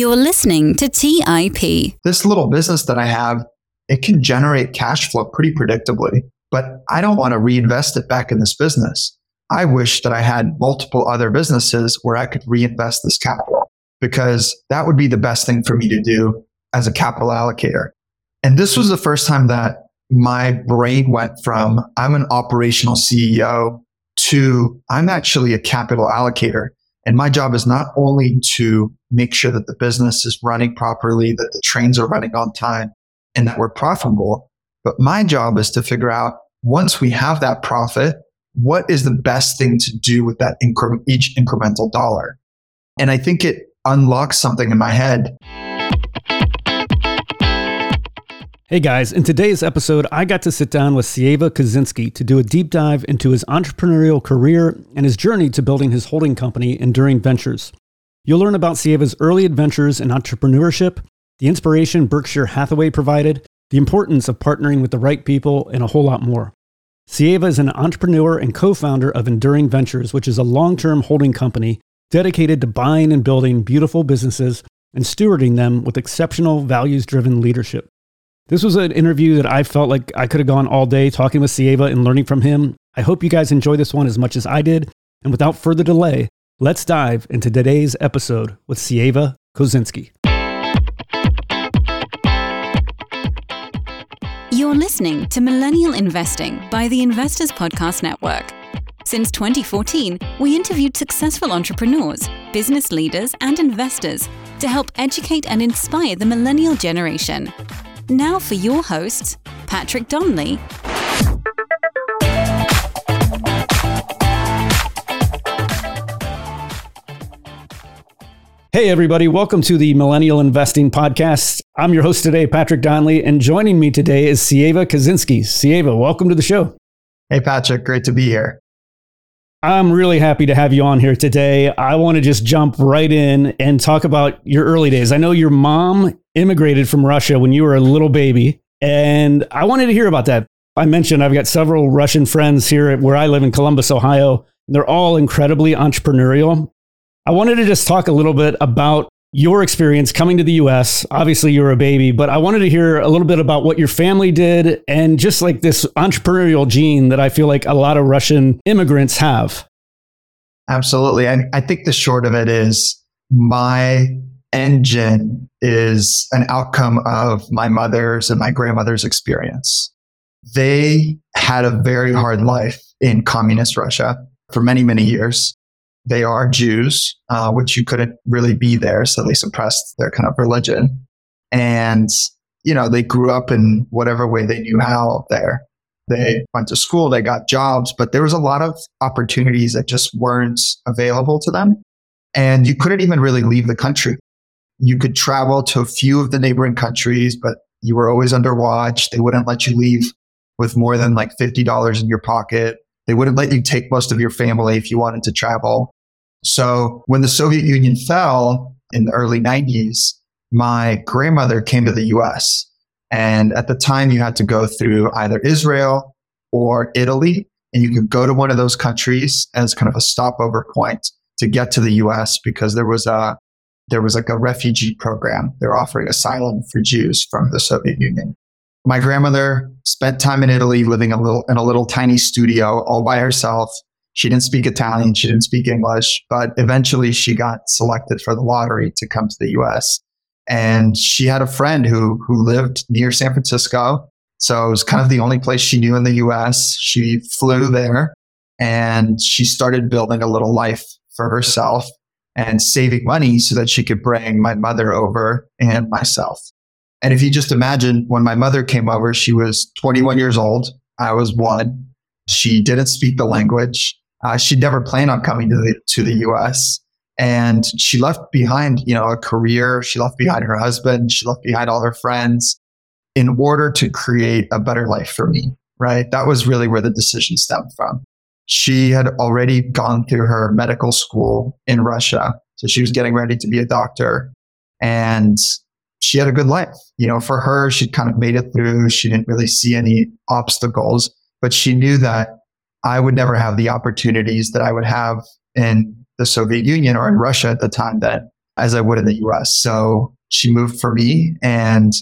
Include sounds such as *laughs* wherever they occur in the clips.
You're listening to TIP. This little business that I have, it can generate cash flow pretty predictably, but I don't want to reinvest it back in this business. I wish that I had multiple other businesses where I could reinvest this capital because that would be the best thing for me to do as a capital allocator. And this was the first time that my brain went from I'm an operational CEO to I'm actually a capital allocator. And my job is not only to make sure that the business is running properly, that the trains are running on time, and that we're profitable, but my job is to figure out once we have that profit, what is the best thing to do with that incre- each incremental dollar? And I think it unlocks something in my head. Hey guys, in today's episode, I got to sit down with Sieva Kozinsky to do a deep dive into his entrepreneurial career and his journey to building his holding company, Enduring Ventures. You'll learn about Sieva's early adventures in entrepreneurship, the inspiration Berkshire Hathaway provided, the importance of partnering with the right people, and a whole lot more. Sieva is an entrepreneur and co founder of Enduring Ventures, which is a long term holding company dedicated to buying and building beautiful businesses and stewarding them with exceptional values driven leadership. This was an interview that I felt like I could have gone all day talking with Sieva and learning from him. I hope you guys enjoy this one as much as I did. And without further delay, let's dive into today's episode with Sieva Kozinsky. You're listening to Millennial Investing by the Investors Podcast Network. Since 2014, we interviewed successful entrepreneurs, business leaders, and investors to help educate and inspire the millennial generation. Now for your hosts, Patrick Donley. Hey, everybody, welcome to the Millennial Investing Podcast. I'm your host today, Patrick Donley, and joining me today is Sieva Kozinsky. Sieva, welcome to the show. Hey, Patrick, great to be here. I'm really happy to have you on here today. I want to just jump right in and talk about your early days. I know your mom immigrated from Russia when you were a little baby, and I wanted to hear about that. I mentioned I've got several Russian friends here where I live in Columbus, Ohio. They're all incredibly entrepreneurial. I wanted to just talk a little bit about your experience coming to the US. Obviously, you were a baby, but I wanted to hear a little bit about what your family did and just like this entrepreneurial gene that I feel like a lot of Russian immigrants have. Absolutely. And I think the short of it is my engine is an outcome of my mother's and my grandmother's experience. They had a very hard life in communist Russia for many, many years. They are Jews, uh, which you couldn't really be there. So they suppressed their kind of religion. And, you know, they grew up in whatever way they knew how there. They went to school, they got jobs, but there was a lot of opportunities that just weren't available to them. And you couldn't even really leave the country. You could travel to a few of the neighboring countries, but you were always under watch. They wouldn't let you leave with more than like $50 in your pocket. They wouldn't let you take most of your family if you wanted to travel. So when the Soviet Union fell in the early 90s, my grandmother came to the US. And at the time, you had to go through either Israel or Italy. And you could go to one of those countries as kind of a stopover point to get to the US because there was a there was like a refugee program. They're offering asylum for Jews from the Soviet Union. My grandmother spent time in Italy living a little in a little tiny studio all by herself. She didn't speak Italian, she didn't speak English, but eventually she got selected for the lottery to come to the US. And she had a friend who who lived near San Francisco. So it was kind of the only place she knew in the US. She flew there and she started building a little life for herself and saving money so that she could bring my mother over and myself. And if you just imagine when my mother came over, she was 21 years old. I was one. She didn't speak the language. Uh, she never planned on coming to the, to the US. And she left behind, you know, a career. She left behind her husband. She left behind all her friends in order to create a better life for me, right? That was really where the decision stemmed from. She had already gone through her medical school in Russia. So she was getting ready to be a doctor. And she had a good life. You know, for her, she kind of made it through. She didn't really see any obstacles, but she knew that I would never have the opportunities that I would have in the Soviet Union or in Russia at the time that as I would in the US. So she moved for me and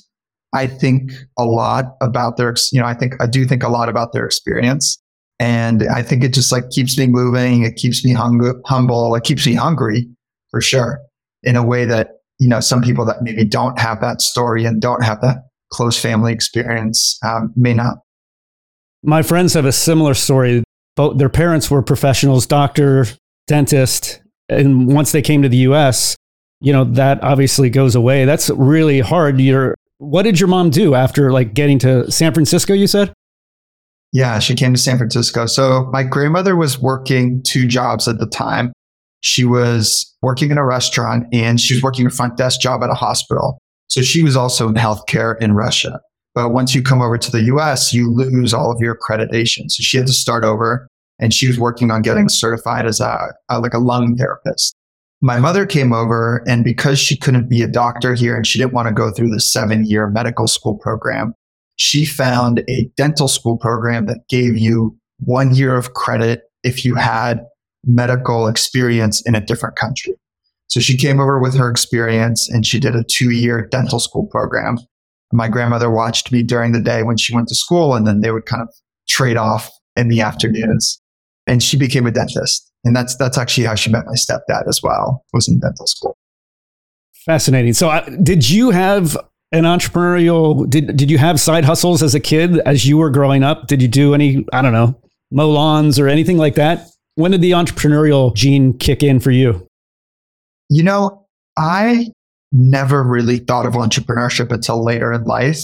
I think a lot about their, you know, I think I do think a lot about their experience. And I think it just like keeps me moving. It keeps me hung- humble. It keeps me hungry for sure in a way that, you know, some people that maybe don't have that story and don't have that close family experience um, may not. My friends have a similar story. Both their parents were professionals, doctor, dentist. And once they came to the US, you know, that obviously goes away. That's really hard. You're, what did your mom do after like getting to San Francisco, you said? Yeah, she came to San Francisco. So my grandmother was working two jobs at the time. She was working in a restaurant and she was working a front desk job at a hospital. So she was also in healthcare in Russia. But once you come over to the US, you lose all of your accreditation. So she had to start over and she was working on getting certified as a, a like a lung therapist. My mother came over and because she couldn't be a doctor here and she didn't want to go through the seven year medical school program, she found a dental school program that gave you one year of credit if you had medical experience in a different country. So she came over with her experience and she did a two year dental school program. My grandmother watched me during the day when she went to school and then they would kind of trade off in the afternoons. And she became a dentist. And that's, that's actually how she met my stepdad as well, was in dental school. Fascinating. So, uh, did you have an entrepreneurial did did you have side hustles as a kid as you were growing up? Did you do any i don't know mow lawns or anything like that? When did the entrepreneurial gene kick in for you? You know i never really thought of entrepreneurship until later in life.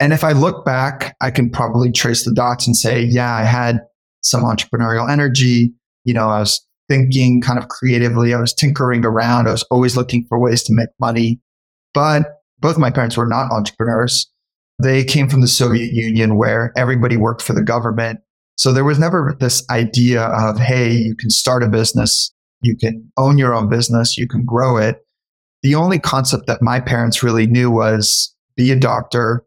And if i look back i can probably trace the dots and say yeah i had some entrepreneurial energy. You know i was thinking kind of creatively. I was tinkering around. I was always looking for ways to make money. But both my parents were not entrepreneurs. They came from the Soviet Union where everybody worked for the government. So there was never this idea of, hey, you can start a business, you can own your own business, you can grow it. The only concept that my parents really knew was be a doctor,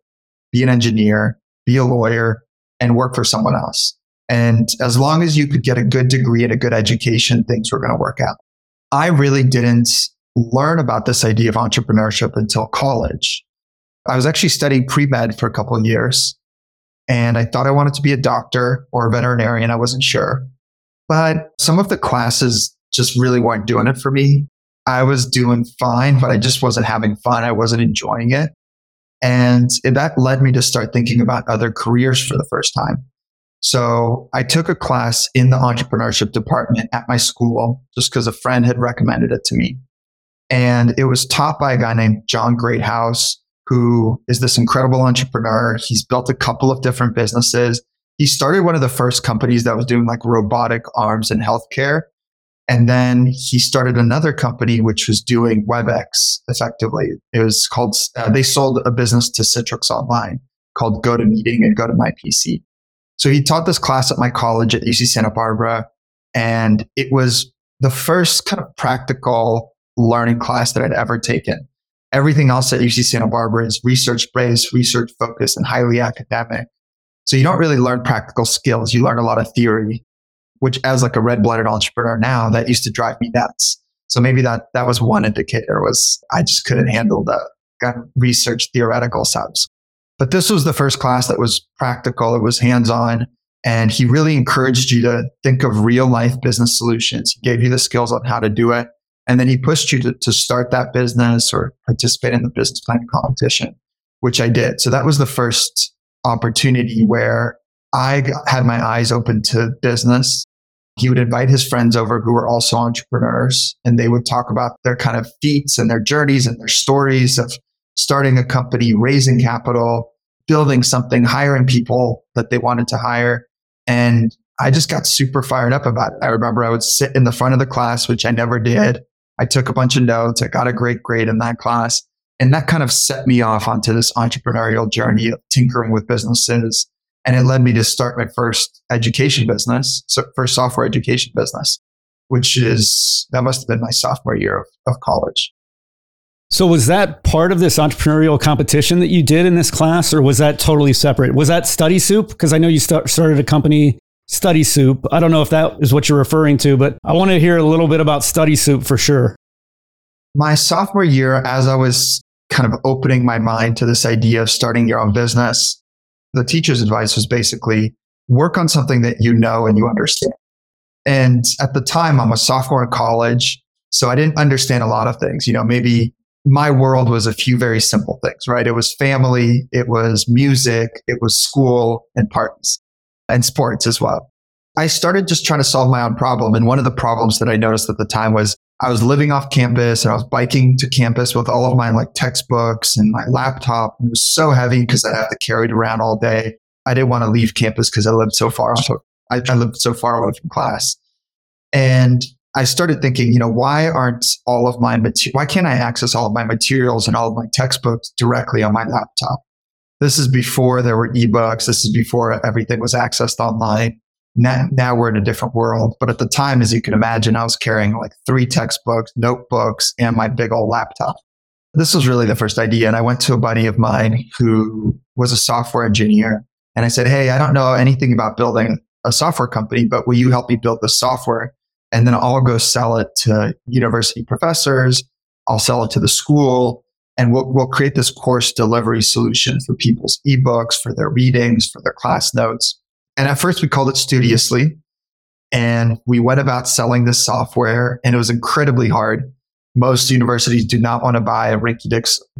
be an engineer, be a lawyer, and work for someone else. And as long as you could get a good degree and a good education, things were going to work out. I really didn't learn about this idea of entrepreneurship until college. I was actually studying pre med for a couple of years and I thought I wanted to be a doctor or a veterinarian. I wasn't sure. But some of the classes just really weren't doing it for me. I was doing fine, but I just wasn't having fun. I wasn't enjoying it. And that led me to start thinking about other careers for the first time. So I took a class in the entrepreneurship department at my school just because a friend had recommended it to me. And it was taught by a guy named John Greathouse, who is this incredible entrepreneur. He's built a couple of different businesses. He started one of the first companies that was doing like robotic arms in healthcare. And then he started another company which was doing WebEx effectively. It was called, uh, they sold a business to Citrix Online called GoToMeeting and GoToMyPC. So he taught this class at my college at UC Santa Barbara. And it was the first kind of practical learning class that I'd ever taken. Everything else at UC Santa Barbara is research based, research focused, and highly academic. So you don't really learn practical skills. You learn a lot of theory, which as like a red blooded entrepreneur now, that used to drive me nuts. So maybe that, that was one indicator was I just couldn't handle the kind of research theoretical subs. But this was the first class that was practical. It was hands on. And he really encouraged you to think of real life business solutions. He gave you the skills on how to do it. And then he pushed you to, to start that business or participate in the business plan competition, which I did. So that was the first opportunity where I had my eyes open to business. He would invite his friends over who were also entrepreneurs and they would talk about their kind of feats and their journeys and their stories of starting a company, raising capital, building something, hiring people that they wanted to hire. And I just got super fired up about it. I remember I would sit in the front of the class, which I never did. I took a bunch of notes. I got a great grade in that class. And that kind of set me off onto this entrepreneurial journey of tinkering with businesses. And it led me to start my first education business, first software education business, which is, that must have been my sophomore year of, of college. So was that part of this entrepreneurial competition that you did in this class, or was that totally separate? Was that Study Soup? Because I know you start, started a company Study Soup. I don't know if that is what you're referring to, but I want to hear a little bit about Study Soup for sure. my sophomore year, as I was kind of opening my mind to this idea of starting your own business, the teacher's advice was basically work on something that you know and you understand. And at the time, I'm a sophomore in college. So I didn't understand a lot of things. You know, maybe my world was a few very simple things, right? It was family, it was music, it was school and parties and sports as well. I started just trying to solve my own problem. And one of the problems that I noticed at the time was I was living off campus and I was biking to campus with all of my like textbooks and my laptop. It was so heavy because I had to carry it around all day. I didn't want to leave campus because I lived so far off. I, I lived so far away from class. And I started thinking, you know, why aren't all of my material, why can't I access all of my materials and all of my textbooks directly on my laptop? This is before there were ebooks. This is before everything was accessed online. Now, now we're in a different world. But at the time, as you can imagine, I was carrying like three textbooks, notebooks, and my big old laptop. This was really the first idea. And I went to a buddy of mine who was a software engineer. And I said, Hey, I don't know anything about building a software company, but will you help me build the software? And then I'll go sell it to university professors. I'll sell it to the school and we'll, we'll create this course delivery solution for people's ebooks, for their readings, for their class notes. And at first we called it Studiously. And we went about selling this software and it was incredibly hard. Most universities do not want to buy a rinky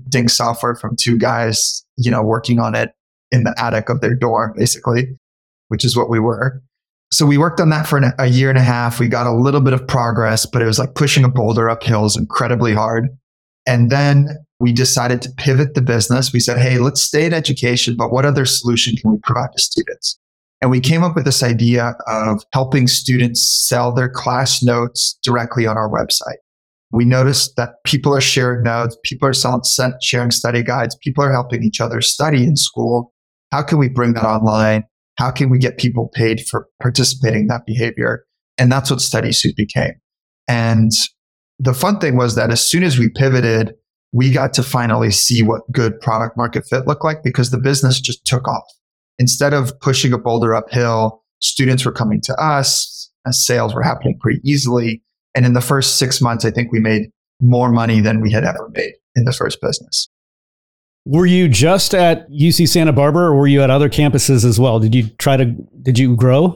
dink software from two guys, you know, working on it in the attic of their dorm, basically, which is what we were. So we worked on that for an, a year and a half. We got a little bit of progress, but it was like pushing a boulder uphill is incredibly hard. And then we decided to pivot the business. We said, Hey, let's stay in education, but what other solution can we provide to students? And we came up with this idea of helping students sell their class notes directly on our website. We noticed that people are sharing notes, people are selling, sharing study guides, people are helping each other study in school. How can we bring that online? How can we get people paid for participating in that behavior? And that's what Study Soup became. And the fun thing was that as soon as we pivoted, we got to finally see what good product market fit looked like because the business just took off instead of pushing a boulder uphill, students were coming to us and sales were happening pretty easily. And in the first six months, I think we made more money than we had ever made in the first business. Were you just at UC Santa Barbara or were you at other campuses as well? Did you try to, did you grow?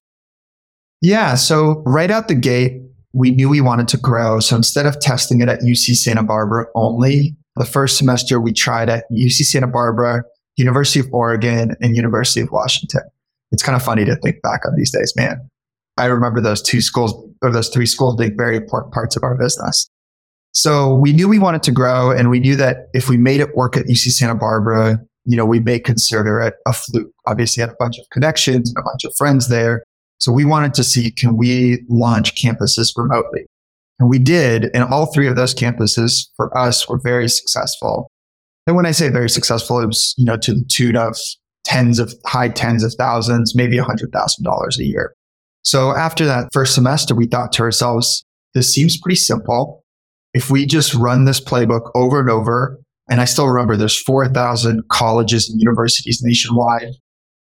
Yeah. So right out the gate, we knew we wanted to grow. So instead of testing it at UC Santa Barbara only, the first semester we tried at UC Santa Barbara, University of Oregon, and University of Washington. It's kind of funny to think back on these days, man. I remember those two schools or those three schools being very important parts of our business. So we knew we wanted to grow and we knew that if we made it work at UC Santa Barbara, you know, we may consider it a fluke. Obviously had a bunch of connections and a bunch of friends there. So we wanted to see, can we launch campuses remotely? And we did. And all three of those campuses for us were very successful. And when I say very successful, it was, you know, to the tune of tens of high tens of thousands, maybe a hundred thousand dollars a year. So after that first semester, we thought to ourselves, this seems pretty simple. If we just run this playbook over and over, and I still remember there's 4,000 colleges and universities nationwide.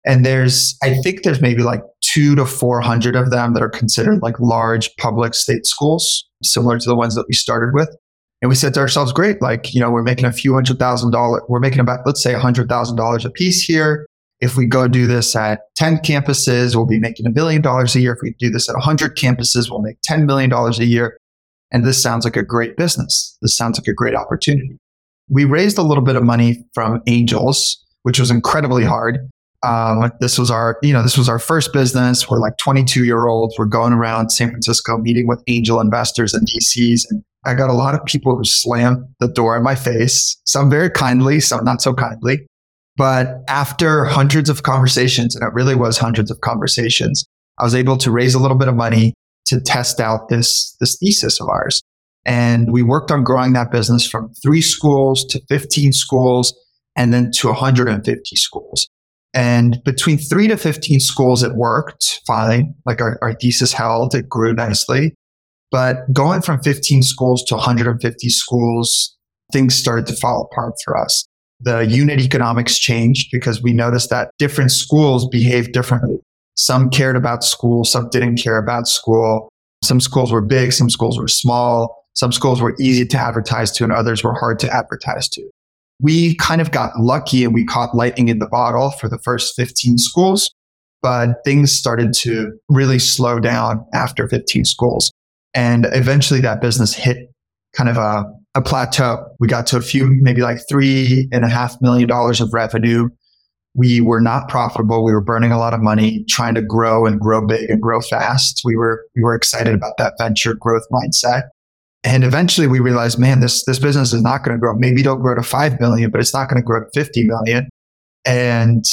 And there's, I think there's maybe like two to 400 of them that are considered like large public state schools, similar to the ones that we started with. And we said to ourselves, great, like, you know, we're making a few hundred thousand dollars. We're making about, let's say a hundred thousand dollars a piece here. If we go do this at 10 campuses, we'll be making a billion dollars a year. If we do this at 100 campuses, we'll make $10 million a year. And this sounds like a great business. This sounds like a great opportunity. We raised a little bit of money from angels, which was incredibly hard. Um, this was our, you know, this was our first business. We're like 22 year olds. We're going around San Francisco meeting with angel investors and VCs and I got a lot of people who slammed the door in my face, some very kindly, some not so kindly. But after hundreds of conversations, and it really was hundreds of conversations, I was able to raise a little bit of money to test out this, this thesis of ours. And we worked on growing that business from three schools to 15 schools and then to 150 schools. And between three to 15 schools, it worked fine. Like our, our thesis held, it grew nicely. But going from 15 schools to 150 schools, things started to fall apart for us. The unit economics changed because we noticed that different schools behaved differently. Some cared about school, some didn't care about school. Some schools were big, some schools were small. Some schools were easy to advertise to and others were hard to advertise to. We kind of got lucky and we caught lightning in the bottle for the first 15 schools, but things started to really slow down after 15 schools. And eventually that business hit kind of a, a plateau. We got to a few, maybe like three and a half million dollars of revenue. We were not profitable. We were burning a lot of money trying to grow and grow big and grow fast. We were, we were excited about that venture growth mindset. And eventually we realized, man, this, this business is not going to grow. Maybe it'll grow to 5 million, but it's not going to grow to 50 million. And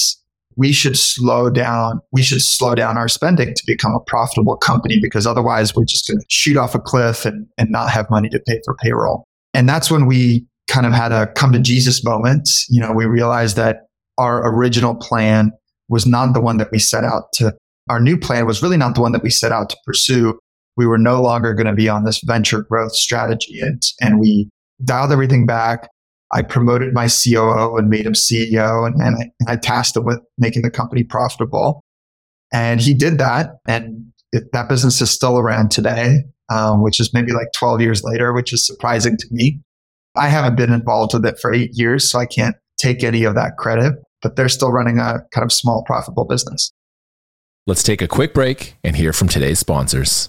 we should slow down. We should slow down our spending to become a profitable company because otherwise we're just going to shoot off a cliff and, and not have money to pay for payroll. And that's when we kind of had a come to Jesus moment. You know, we realized that our original plan was not the one that we set out to, our new plan was really not the one that we set out to pursue. We were no longer going to be on this venture growth strategy and, and we dialed everything back. I promoted my COO and made him CEO and, and, I, and I tasked him with making the company profitable. And he did that. And it, that business is still around today, um, which is maybe like 12 years later, which is surprising to me. I haven't been involved with it for eight years, so I can't take any of that credit, but they're still running a kind of small, profitable business. Let's take a quick break and hear from today's sponsors.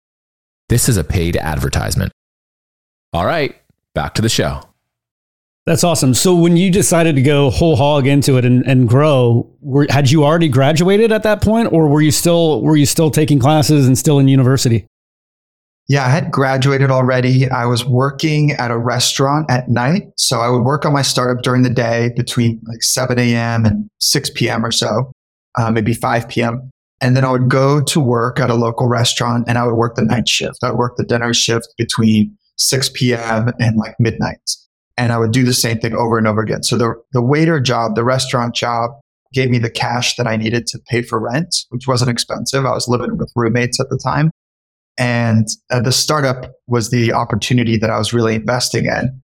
This is a paid advertisement. All right, back to the show. That's awesome. So when you decided to go whole hog into it and, and grow, were, had you already graduated at that point, or were you still were you still taking classes and still in university? Yeah, I had graduated already. I was working at a restaurant at night. So I would work on my startup during the day between like 7 a.m. and 6 p.m. or so, uh, maybe 5 p.m. And then I would go to work at a local restaurant and I would work the night shift. I would work the dinner shift between 6 p.m. and like midnight. And I would do the same thing over and over again. So the, the waiter job, the restaurant job gave me the cash that I needed to pay for rent, which wasn't expensive. I was living with roommates at the time. And uh, the startup was the opportunity that I was really investing in.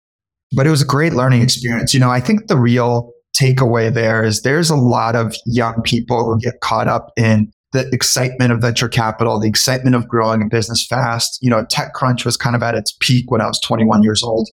But it was a great learning experience. You know, I think the real takeaway there is there's a lot of young people who get caught up in the excitement of venture capital, the excitement of growing a business fast. You know, TechCrunch was kind of at its peak when I was 21 years old.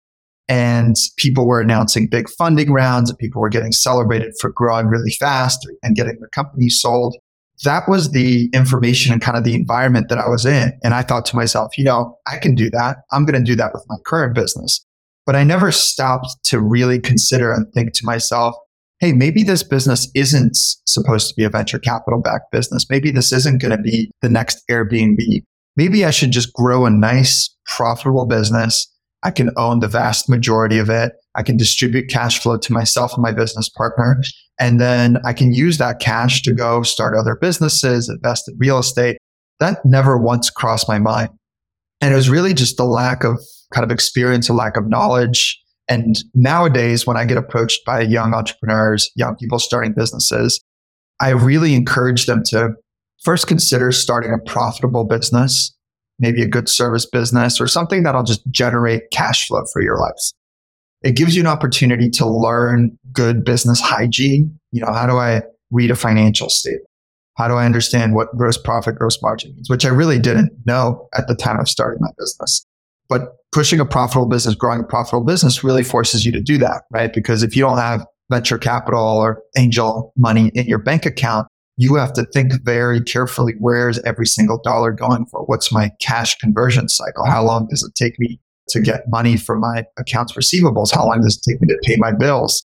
and people were announcing big funding rounds and people were getting celebrated for growing really fast and getting their companies sold. That was the information and kind of the environment that I was in. And I thought to myself, you know, I can do that. I'm going to do that with my current business. But I never stopped to really consider and think to myself, hey, maybe this business isn't supposed to be a venture capital backed business. Maybe this isn't going to be the next Airbnb. Maybe I should just grow a nice, profitable business. I can own the vast majority of it. I can distribute cash flow to myself and my business partner. And then I can use that cash to go start other businesses, invest in real estate. That never once crossed my mind. And it was really just the lack of kind of experience, a lack of knowledge, and nowadays, when I get approached by young entrepreneurs, young people starting businesses, I really encourage them to first consider starting a profitable business, maybe a good service business or something that'll just generate cash flow for your lives. It gives you an opportunity to learn good business hygiene. You know, how do I read a financial statement? How do I understand what gross profit, gross margin means, which I really didn't know at the time of starting my business. But pushing a profitable business, growing a profitable business really forces you to do that, right? Because if you don't have venture capital or angel money in your bank account, you have to think very carefully where's every single dollar going for? What's my cash conversion cycle? How long does it take me to get money from my accounts receivables? How long does it take me to pay my bills?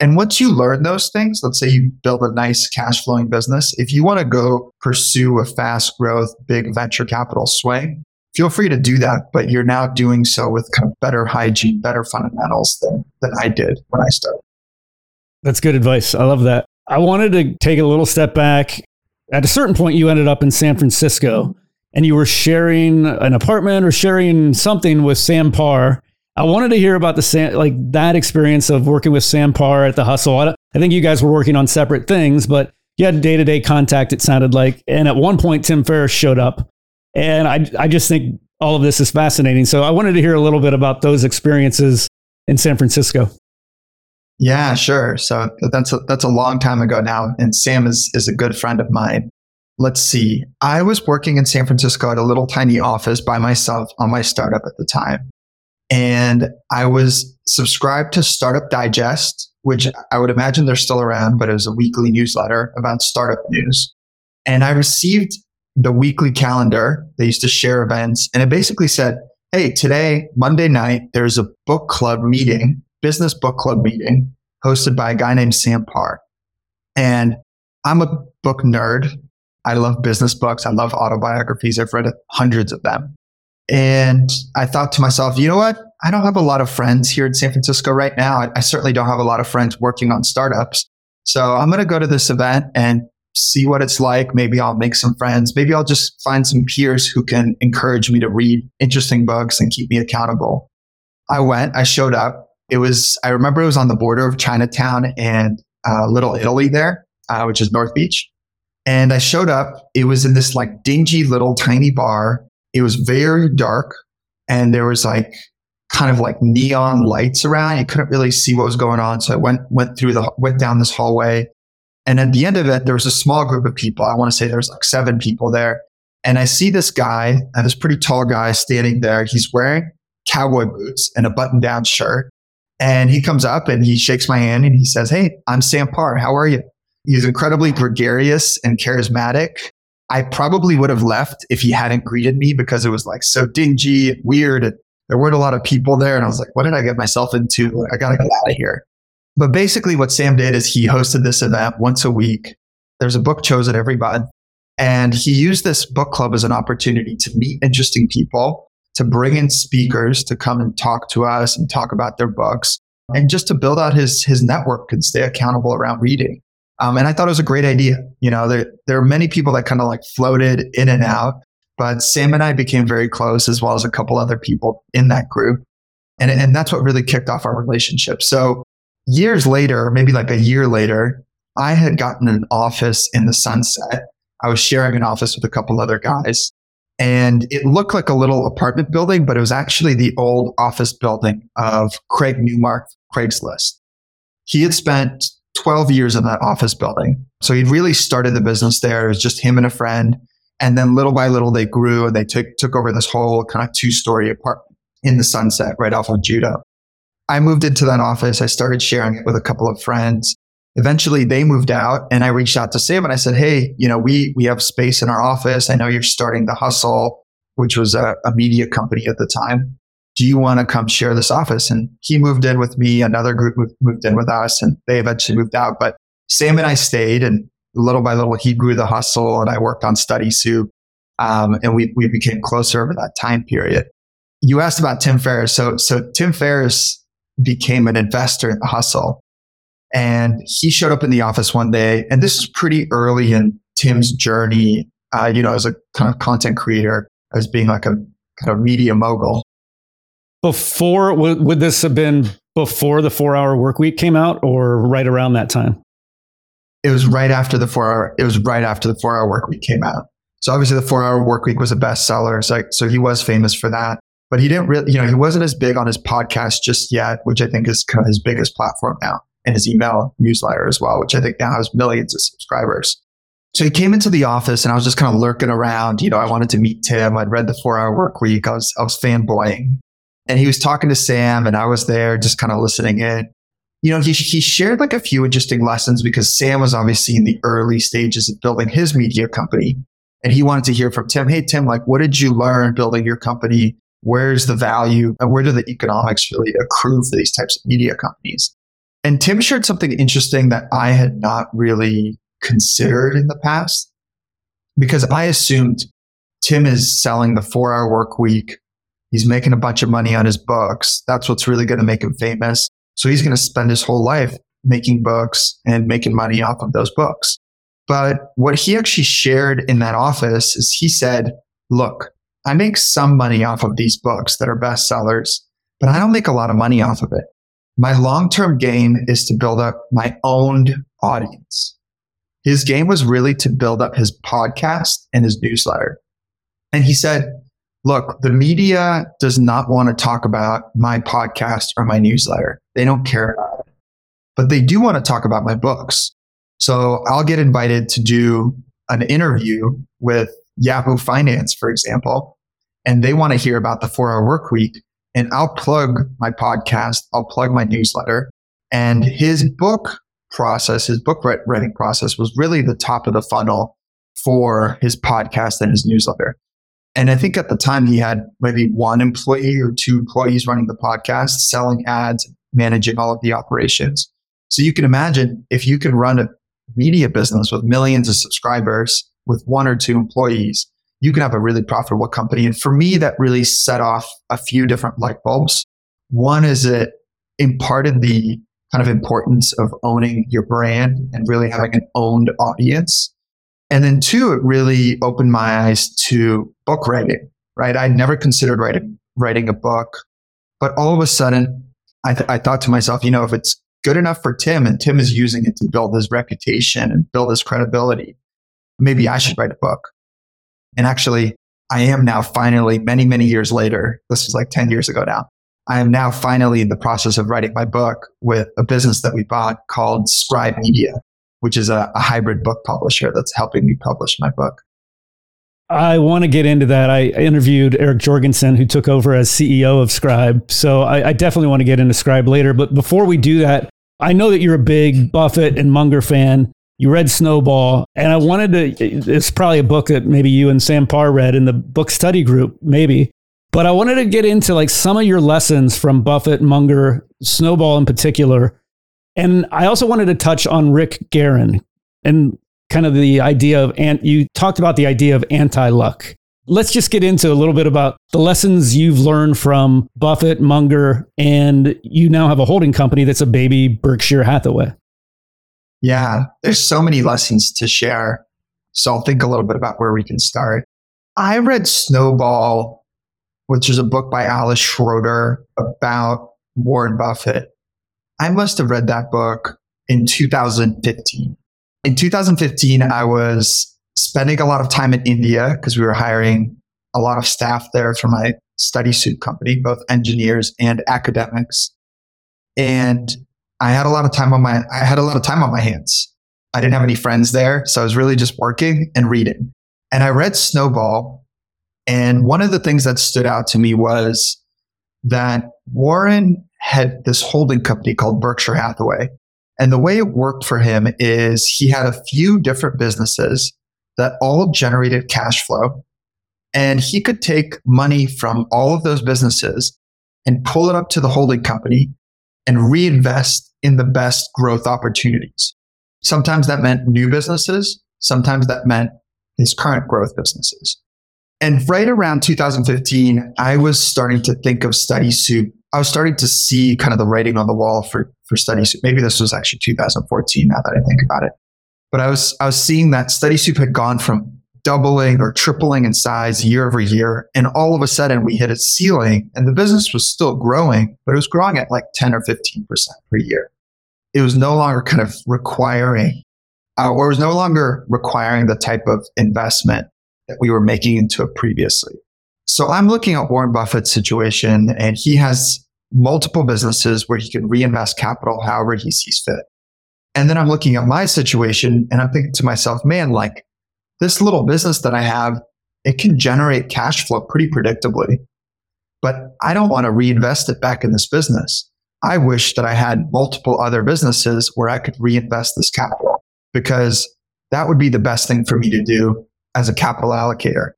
And once you learn those things, let's say you build a nice cash flowing business, if you want to go pursue a fast growth, big venture capital swing, feel free to do that, but you're now doing so with kind of better hygiene, better fundamentals than, than I did when I started. That's good advice. I love that. I wanted to take a little step back. At a certain point, you ended up in San Francisco and you were sharing an apartment or sharing something with Sam Parr. I wanted to hear about the like that experience of working with Sam Parr at the Hustle. I, I think you guys were working on separate things, but you had day to day contact. It sounded like, and at one point, Tim Ferriss showed up and I, I just think all of this is fascinating. So I wanted to hear a little bit about those experiences in San Francisco. Yeah, sure. So that's a, that's a long time ago now, and Sam is is a good friend of mine. Let's see. I was working in San Francisco at a little tiny office by myself on my startup at the time, and I was subscribed to Startup Digest, which I would imagine they're still around, but it was a weekly newsletter about startup news. And I received the weekly calendar. They used to share events and it basically said, Hey, today, Monday night, there's a book club meeting, business book club meeting hosted by a guy named Sam Parr. And I'm a book nerd. I love business books. I love autobiographies. I've read hundreds of them. And I thought to myself, you know what? I don't have a lot of friends here in San Francisco right now. I, certainly don't have a lot of friends working on startups. So I'm going to go to this event and see what it's like. Maybe I'll make some friends. Maybe I'll just find some peers who can encourage me to read interesting books and keep me accountable. I went, I showed up. It was, I remember it was on the border of Chinatown and uh, Little Italy there, uh, which is North Beach. And I showed up. It was in this like dingy little tiny bar. It was very dark and there was like kind of like neon lights around. You couldn't really see what was going on. So I went, went through the, went down this hallway and at the end of it, there was a small group of people. I want to say there was like seven people there. And I see this guy, this pretty tall guy standing there. He's wearing cowboy boots and a button down shirt. And he comes up and he shakes my hand and he says, Hey, I'm Sam Parr. How are you? He's incredibly gregarious and charismatic. I probably would have left if he hadn't greeted me because it was like so dingy and weird. And there weren't a lot of people there. And I was like, what did I get myself into? I got to get out of here. But basically, what Sam did is he hosted this event once a week. There's a book chosen every month. And he used this book club as an opportunity to meet interesting people, to bring in speakers to come and talk to us and talk about their books, and just to build out his, his network and stay accountable around reading. Um, and I thought it was a great idea. You know, there, there are many people that kind of like floated in and out, but Sam and I became very close as well as a couple other people in that group. And, and that's what really kicked off our relationship. So years later, maybe like a year later, I had gotten an office in the sunset. I was sharing an office with a couple other guys. And it looked like a little apartment building, but it was actually the old office building of Craig Newmark, Craigslist. He had spent 12 years in that office building. So he'd really started the business there. It was just him and a friend. And then little by little, they grew and they took, took over this whole kind of two story apartment in the sunset right off of Judah. I moved into that office. I started sharing it with a couple of friends. Eventually they moved out and I reached out to Sam and I said, Hey, you know, we, we have space in our office. I know you're starting the hustle, which was a, a media company at the time. Do you want to come share this office? And he moved in with me. Another group moved in with us and they eventually moved out. But Sam and I stayed and little by little, he grew the hustle and I worked on Study Soup. Um, and we, we became closer over that time period. You asked about Tim Ferriss. So, so Tim Ferriss became an investor in hustle. And he showed up in the office one day, and this is pretty early in Tim's journey, uh, you know, as a kind of content creator, as being like a kind of media mogul. Before, would, would this have been before the four hour work week came out or right around that time? It was right after the four hour, it was right after the four hour work week came out. So obviously the four hour work week was a bestseller. So, so he was famous for that but he didn't really, you know, he wasn't as big on his podcast just yet, which I think is kind of his biggest platform now, and his email newsletter as well, which I think now has millions of subscribers. So he came into the office and I was just kind of lurking around. You know, I wanted to meet Tim. I'd read the four hour work week. I was, I was fanboying and he was talking to Sam and I was there just kind of listening in. You know, he, he shared like a few interesting lessons because Sam was obviously in the early stages of building his media company. And he wanted to hear from Tim. Hey, Tim, like, what did you learn building your company? Where's the value? Where do the economics really accrue for these types of media companies? And Tim shared something interesting that I had not really considered in the past because I assumed Tim is selling the four hour work week. He's making a bunch of money on his books. That's what's really going to make him famous. So he's going to spend his whole life making books and making money off of those books. But what he actually shared in that office is he said, look, I make some money off of these books that are bestsellers, but I don't make a lot of money off of it. My long term game is to build up my own audience. His game was really to build up his podcast and his newsletter. And he said, look, the media does not want to talk about my podcast or my newsletter. They don't care about it, but they do want to talk about my books. So I'll get invited to do an interview with Yahoo Finance, for example, and they want to hear about the four hour work week. And I'll plug my podcast, I'll plug my newsletter. And his book process, his book writing process was really the top of the funnel for his podcast and his newsletter. And I think at the time he had maybe one employee or two employees running the podcast, selling ads, managing all of the operations. So you can imagine if you can run a media business with millions of subscribers with one or two employees, you can have a really profitable company. And for me, that really set off a few different light bulbs. One is it imparted the kind of importance of owning your brand and really having an owned audience. And then two, it really opened my eyes to book writing, right? I never considered writing, writing a book, but all of a sudden I, th- I thought to myself, you know, if it's good enough for Tim and Tim is using it to build his reputation and build his credibility, maybe I should write a book. And actually, I am now finally, many, many years later, this is like 10 years ago now, I am now finally in the process of writing my book with a business that we bought called Scribe Media, which is a, a hybrid book publisher that's helping me publish my book. I want to get into that. I interviewed Eric Jorgenson, who took over as CEO of Scribe. So I, I, definitely want to get into Scribe later. But before we do that, I know that you're a big Buffett and Munger fan you read Snowball, and I wanted to. It's probably a book that maybe you and Sam Parr read in the book study group, maybe. But I wanted to get into like some of your lessons from Buffett, Munger, Snowball in particular. And I also wanted to touch on Rick Guerin and kind of the idea of, and you talked about the idea of anti luck. Let's just get into a little bit about the lessons you've learned from Buffett, Munger, and you now have a holding company that's a baby Berkshire Hathaway. Yeah, there's so many lessons to share. So I'll think a little bit about where we can start. I read Snowball, which is a book by Alice Schroeder about Warren Buffett. I must have read that book in 2015. In 2015, I was spending a lot of time in India because we were hiring a lot of staff there for my Study Soup company, both engineers and academics. And I had a lot of time on my I had a lot of time on my hands. I didn't have any friends there, so I was really just working and reading. And I read Snowball, and one of the things that stood out to me was that Warren had this holding company called Berkshire Hathaway. And the way it worked for him is he had a few different businesses that all generated cash flow. And he could take money from all of those businesses and pull it up to the holding company and reinvest in the best growth opportunities. Sometimes that meant new businesses. Sometimes that meant his current growth businesses. And right around 2015, I was starting to think of Study Soup. I was starting to see kind of the writing on the wall for, for Study Soup. Maybe this was actually 2014 now that I think about it. But I was, I was seeing that Study Soup had gone from doubling or tripling in size year over year. And all of a sudden we hit a ceiling and the business was still growing, but it was growing at like 10 or 15% per year. It was no longer kind of requiring, uh, or was no longer requiring the type of investment that we were making into it previously. So I'm looking at Warren Buffett's situation and he has multiple businesses where he can reinvest capital however he sees fit. And then I'm looking at my situation and I'm thinking to myself, man, like this little business that I have, it can generate cash flow pretty predictably, but I don't want to reinvest it back in this business. I wish that I had multiple other businesses where I could reinvest this capital because that would be the best thing for me to do as a capital allocator.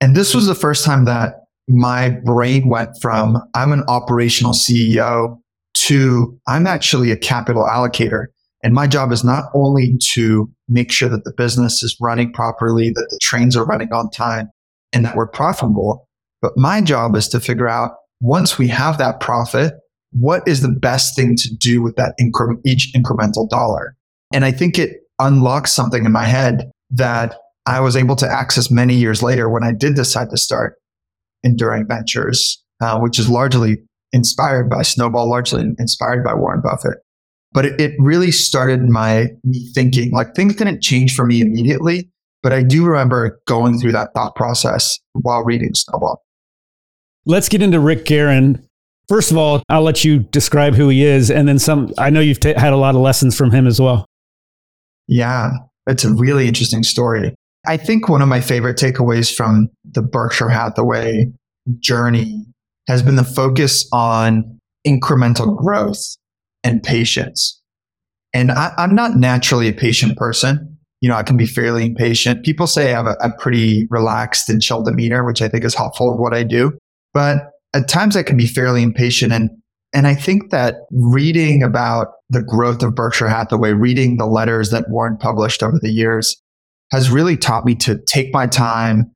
And this was the first time that my brain went from I'm an operational CEO to I'm actually a capital allocator. And my job is not only to make sure that the business is running properly, that the trains are running on time, and that we're profitable, but my job is to figure out once we have that profit, what is the best thing to do with that incre- each incremental dollar? And I think it unlocks something in my head that I was able to access many years later when I did decide to start Enduring Ventures, uh, which is largely inspired by Snowball, largely inspired by Warren Buffett. But it, it really started my me thinking. Like things didn't change for me immediately, but I do remember going through that thought process while reading Snowball. Let's get into Rick Guerin. First of all, I'll let you describe who he is, and then some. I know you've t- had a lot of lessons from him as well. Yeah, it's a really interesting story. I think one of my favorite takeaways from the Berkshire Hathaway journey has been the focus on incremental growth and patience. And I, am not naturally a patient person. You know, I can be fairly impatient. People say I have a, a pretty relaxed and chill demeanor, which I think is helpful in what I do. But at times I can be fairly impatient. And, and I think that reading about the growth of Berkshire Hathaway, reading the letters that Warren published over the years has really taught me to take my time,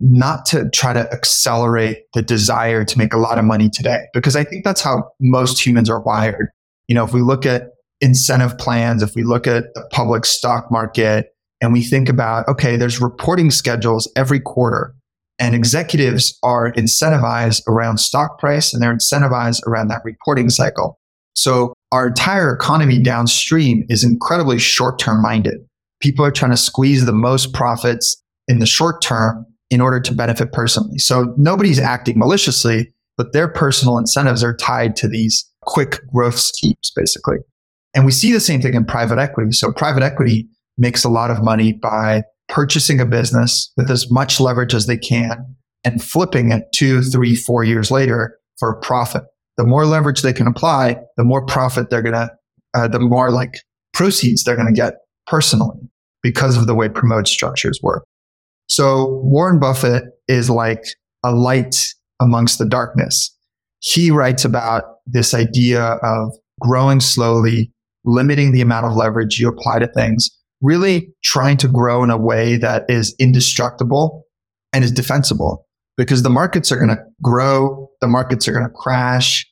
not to try to accelerate the desire to make a lot of money today, because I think that's how most humans are wired. You know, if we look at incentive plans, if we look at the public stock market and we think about, okay, there's reporting schedules every quarter and executives are incentivized around stock price and they're incentivized around that reporting cycle. So our entire economy downstream is incredibly short term minded. People are trying to squeeze the most profits in the short term in order to benefit personally. So nobody's acting maliciously, but their personal incentives are tied to these quick growth schemes, basically. And we see the same thing in private equity. So private equity makes a lot of money by purchasing a business with as much leverage as they can and flipping it two, three, four years later for profit. The more leverage they can apply, the more profit they're going to, uh, the more like proceeds they're going to get personally because of the way promote structures work. So Warren Buffett is like a light amongst the darkness he writes about this idea of growing slowly, limiting the amount of leverage you apply to things, really trying to grow in a way that is indestructible and is defensible because the markets are going to grow, the markets are going to crash.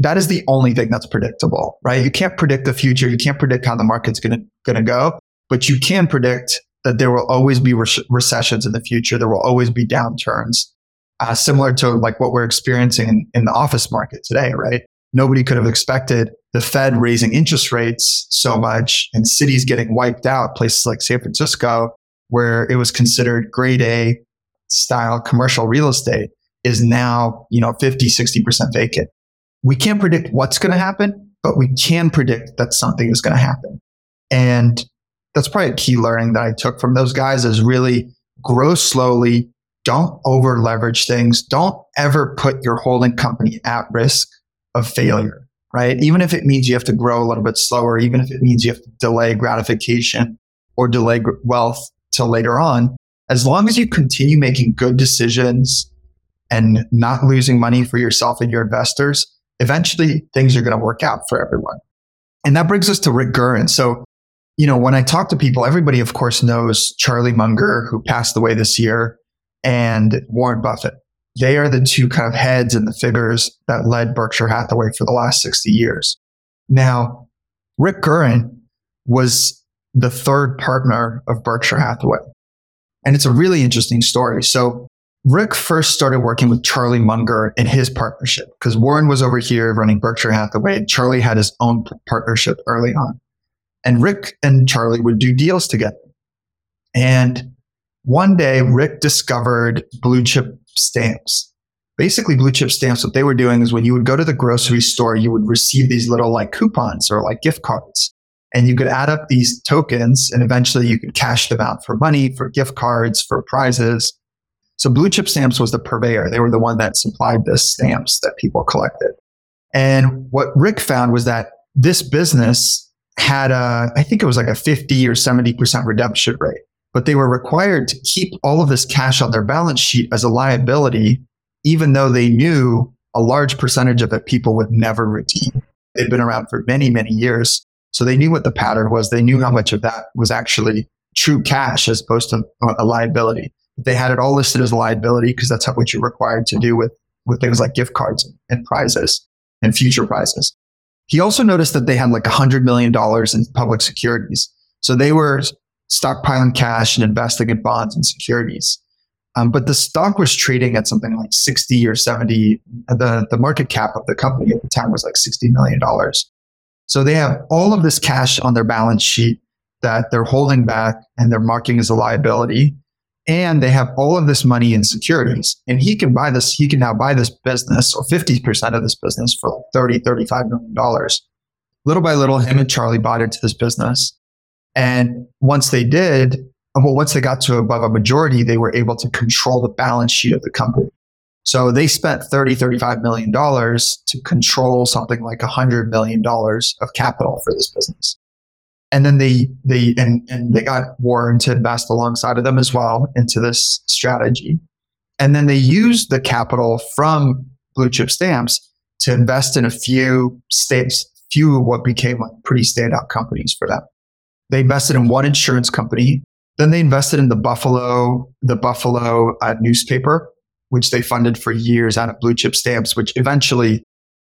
That is the only thing that's predictable, right? You can't predict the future. You can't predict how the market's going to, go, but you can predict that there will always be re- recessions in the future. There will always be downturns uh, similar to like what we're experiencing in, in the office market today, right? Nobody could have expected the Fed raising interest rates so much and cities getting wiped out, places like San Francisco, where it was considered grade A style commercial real estate is now, you know, 50, 60% vacant. We can't predict what's going to happen, but we can predict that something is going to happen. And that's probably a key learning that I took from those guys is really grow slowly, don't over leverage things. Don't ever put your holding company at risk of failure, right? Even if it means you have to grow a little bit slower, even if it means you have to delay gratification or delay wealth till later on, as long as you continue making good decisions and not losing money for yourself and your investors, eventually things are going to work out for everyone. And that brings us to Rick. So, you know, when I talk to people, everybody, of course, knows Charlie Munger, who passed away this year, and Warren Buffett. They are the two kind of heads and the figures that led Berkshire Hathaway for the last 60 years. Now, Rick Guerin was the third partner of Berkshire Hathaway. And it's a really interesting story. So Rick first started working with Charlie Munger in his partnership because Warren was over here running Berkshire Hathaway. and Charlie had his own partnership early on. And Rick and Charlie would do deals together. And one day, Rick discovered blue chip stamps. Basically, blue chip stamps, what they were doing is when you would go to the grocery store, you would receive these little like coupons or like gift cards. And you could add up these tokens and eventually you could cash them out for money, for gift cards, for prizes. So blue chip stamps was the purveyor. They were the one that supplied the stamps that people collected. And what Rick found was that this business had a, I think it was like a 50 or 70% redemption rate, but they were required to keep all of this cash on their balance sheet as a liability, even though they knew a large percentage of it people would never redeem. They'd been around for many, many years. So they knew what the pattern was. They knew how much of that was actually true cash as opposed to a liability. They had it all listed as a liability because that's what you're required to do with, with things like gift cards and prizes and future prizes. He also noticed that they had like $100 million in public securities. So they were stockpiling cash and investing in bonds and securities. Um, but the stock was trading at something like 60 or 70. The, the market cap of the company at the time was like $60 million. So they have all of this cash on their balance sheet that they're holding back and they're marking as a liability and they have all of this money in securities and he can buy this he can now buy this business or 50% of this business for 30 35 million dollars little by little him and charlie bought into this business and once they did well once they got to above a majority they were able to control the balance sheet of the company so they spent 30 35 million dollars to control something like 100 million dollars of capital for this business and then they they and, and they got Warren to invest alongside of them as well into this strategy. And then they used the capital from blue chip stamps to invest in a few states, few of what became like pretty standout companies for them. They invested in one insurance company. Then they invested in the Buffalo, the Buffalo uh, newspaper, which they funded for years out of blue chip stamps, which eventually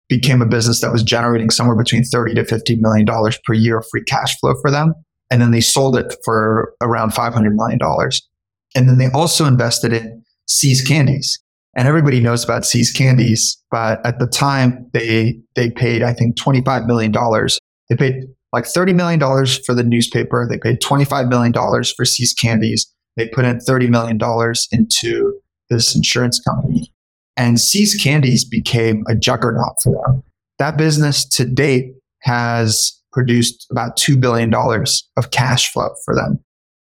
became a business that was generating somewhere between 30 to 50 million dollars per year of free cash flow for them. And then they sold it for around 500 million dollars. And then they also invested in See's Candies. And everybody knows about See's Candies, but at the time they they paid I think 25 million dollars. They paid like 30 million dollars for the newspaper. They paid 25 million dollars for See's Candies. They put in 30 million dollars into this insurance company and See's Candies became a juggernaut for them. That business to date has produced about $2 billion of cash flow for them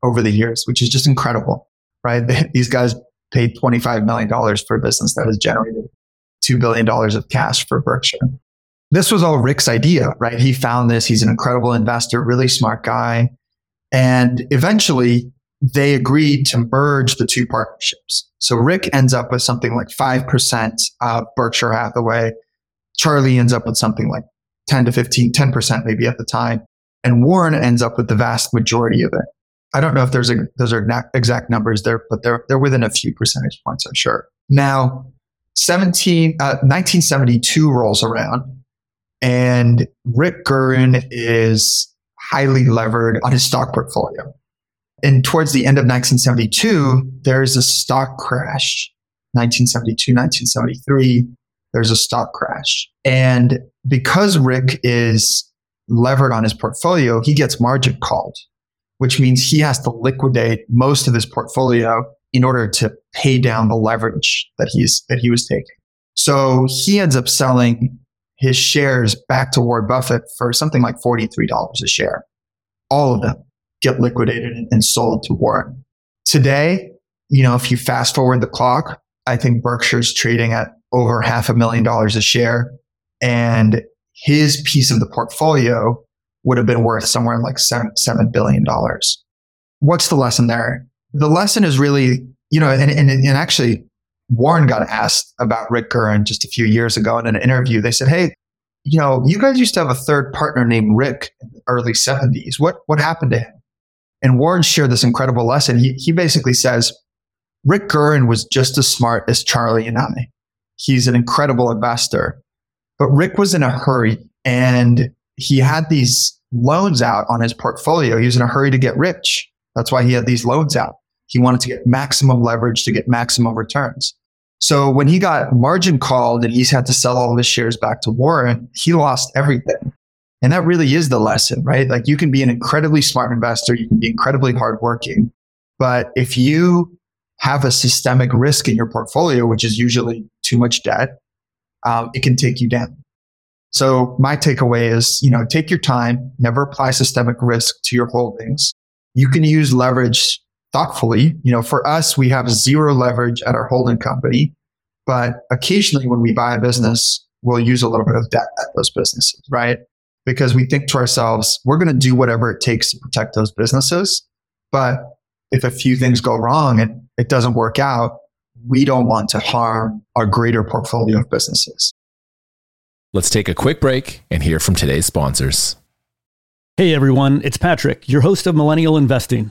over the years, which is just incredible, right? *laughs* These guys paid $25 million for a business that has generated $2 billion of cash for Berkshire. This was all Rick's idea, right? He found this. He's an incredible investor, really smart guy. And eventually they agreed to merge the two partnerships. So Rick ends up with something like 5% of Berkshire Hathaway. Charlie ends up with something like 10 to 15, 10% maybe at the time. And Warren ends up with the vast majority of it. I don't know if there's a, those are exact numbers there, but they're, they're within a few percentage points, I'm sure. Now, 17, uh, 1972 rolls around and Rick Guerin is highly levered on his stock portfolio. And towards the end of 1972, there's a stock crash. 1972, 1973, there's a stock crash. And because Rick is levered on his portfolio, he gets margin called, which means he has to liquidate most of his portfolio in order to pay down the leverage that he's that he was taking. So he ends up selling his shares back to Warren Buffett for something like $43 a share. All of them get liquidated and sold to Warren. Today, you know, if you fast forward the clock, I think Berkshire's trading at over half a million dollars a share. And his piece of the portfolio would have been worth somewhere like seven, $7 billion. What's the lesson there? The lesson is really, you know, and, and, and actually Warren got asked about Rick Guerin just a few years ago in an interview. They said, Hey, you know, you guys used to have a third partner named Rick in the early 70s. What, what happened to him? And Warren shared this incredible lesson. He, he basically says, Rick Guerin was just as smart as Charlie and I. He's an incredible investor. But Rick was in a hurry and he had these loans out on his portfolio. He was in a hurry to get rich. That's why he had these loans out. He wanted to get maximum leverage to get maximum returns. So when he got margin called and he's had to sell all of his shares back to Warren, he lost everything. And that really is the lesson, right? Like you can be an incredibly smart investor, you can be incredibly hardworking, but if you have a systemic risk in your portfolio, which is usually too much debt, um, it can take you down. So my takeaway is, you know, take your time, never apply systemic risk to your holdings. You can use leverage thoughtfully. You know, for us, we have zero leverage at our holding company, but occasionally when we buy a business, we'll use a little bit of debt at those businesses, right? Because we think to ourselves, we're going to do whatever it takes to protect those businesses. But if a few things go wrong and it doesn't work out, we don't want to harm our greater portfolio of businesses. Let's take a quick break and hear from today's sponsors. Hey everyone, it's Patrick, your host of Millennial Investing.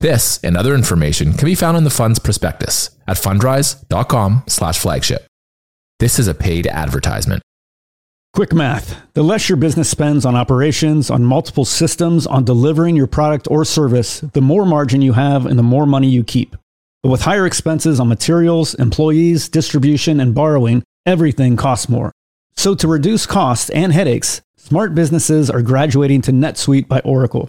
This and other information can be found in the fund's prospectus at fundrise.com slash flagship. This is a paid advertisement. Quick math. The less your business spends on operations, on multiple systems, on delivering your product or service, the more margin you have and the more money you keep. But with higher expenses on materials, employees, distribution, and borrowing, everything costs more. So to reduce costs and headaches, smart businesses are graduating to NetSuite by Oracle.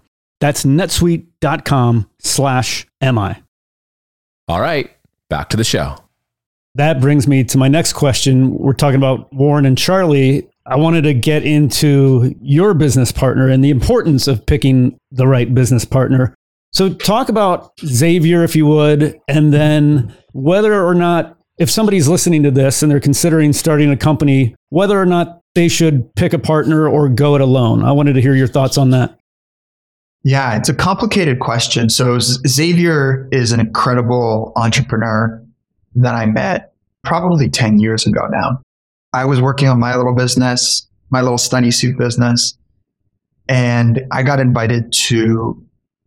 That's netsuite.com slash MI. All right, back to the show. That brings me to my next question. We're talking about Warren and Charlie. I wanted to get into your business partner and the importance of picking the right business partner. So, talk about Xavier, if you would, and then whether or not, if somebody's listening to this and they're considering starting a company, whether or not they should pick a partner or go it alone. I wanted to hear your thoughts on that. Yeah, it's a complicated question. So Xavier is an incredible entrepreneur that I met probably 10 years ago now. I was working on my little business, my little Study Soup business, and I got invited to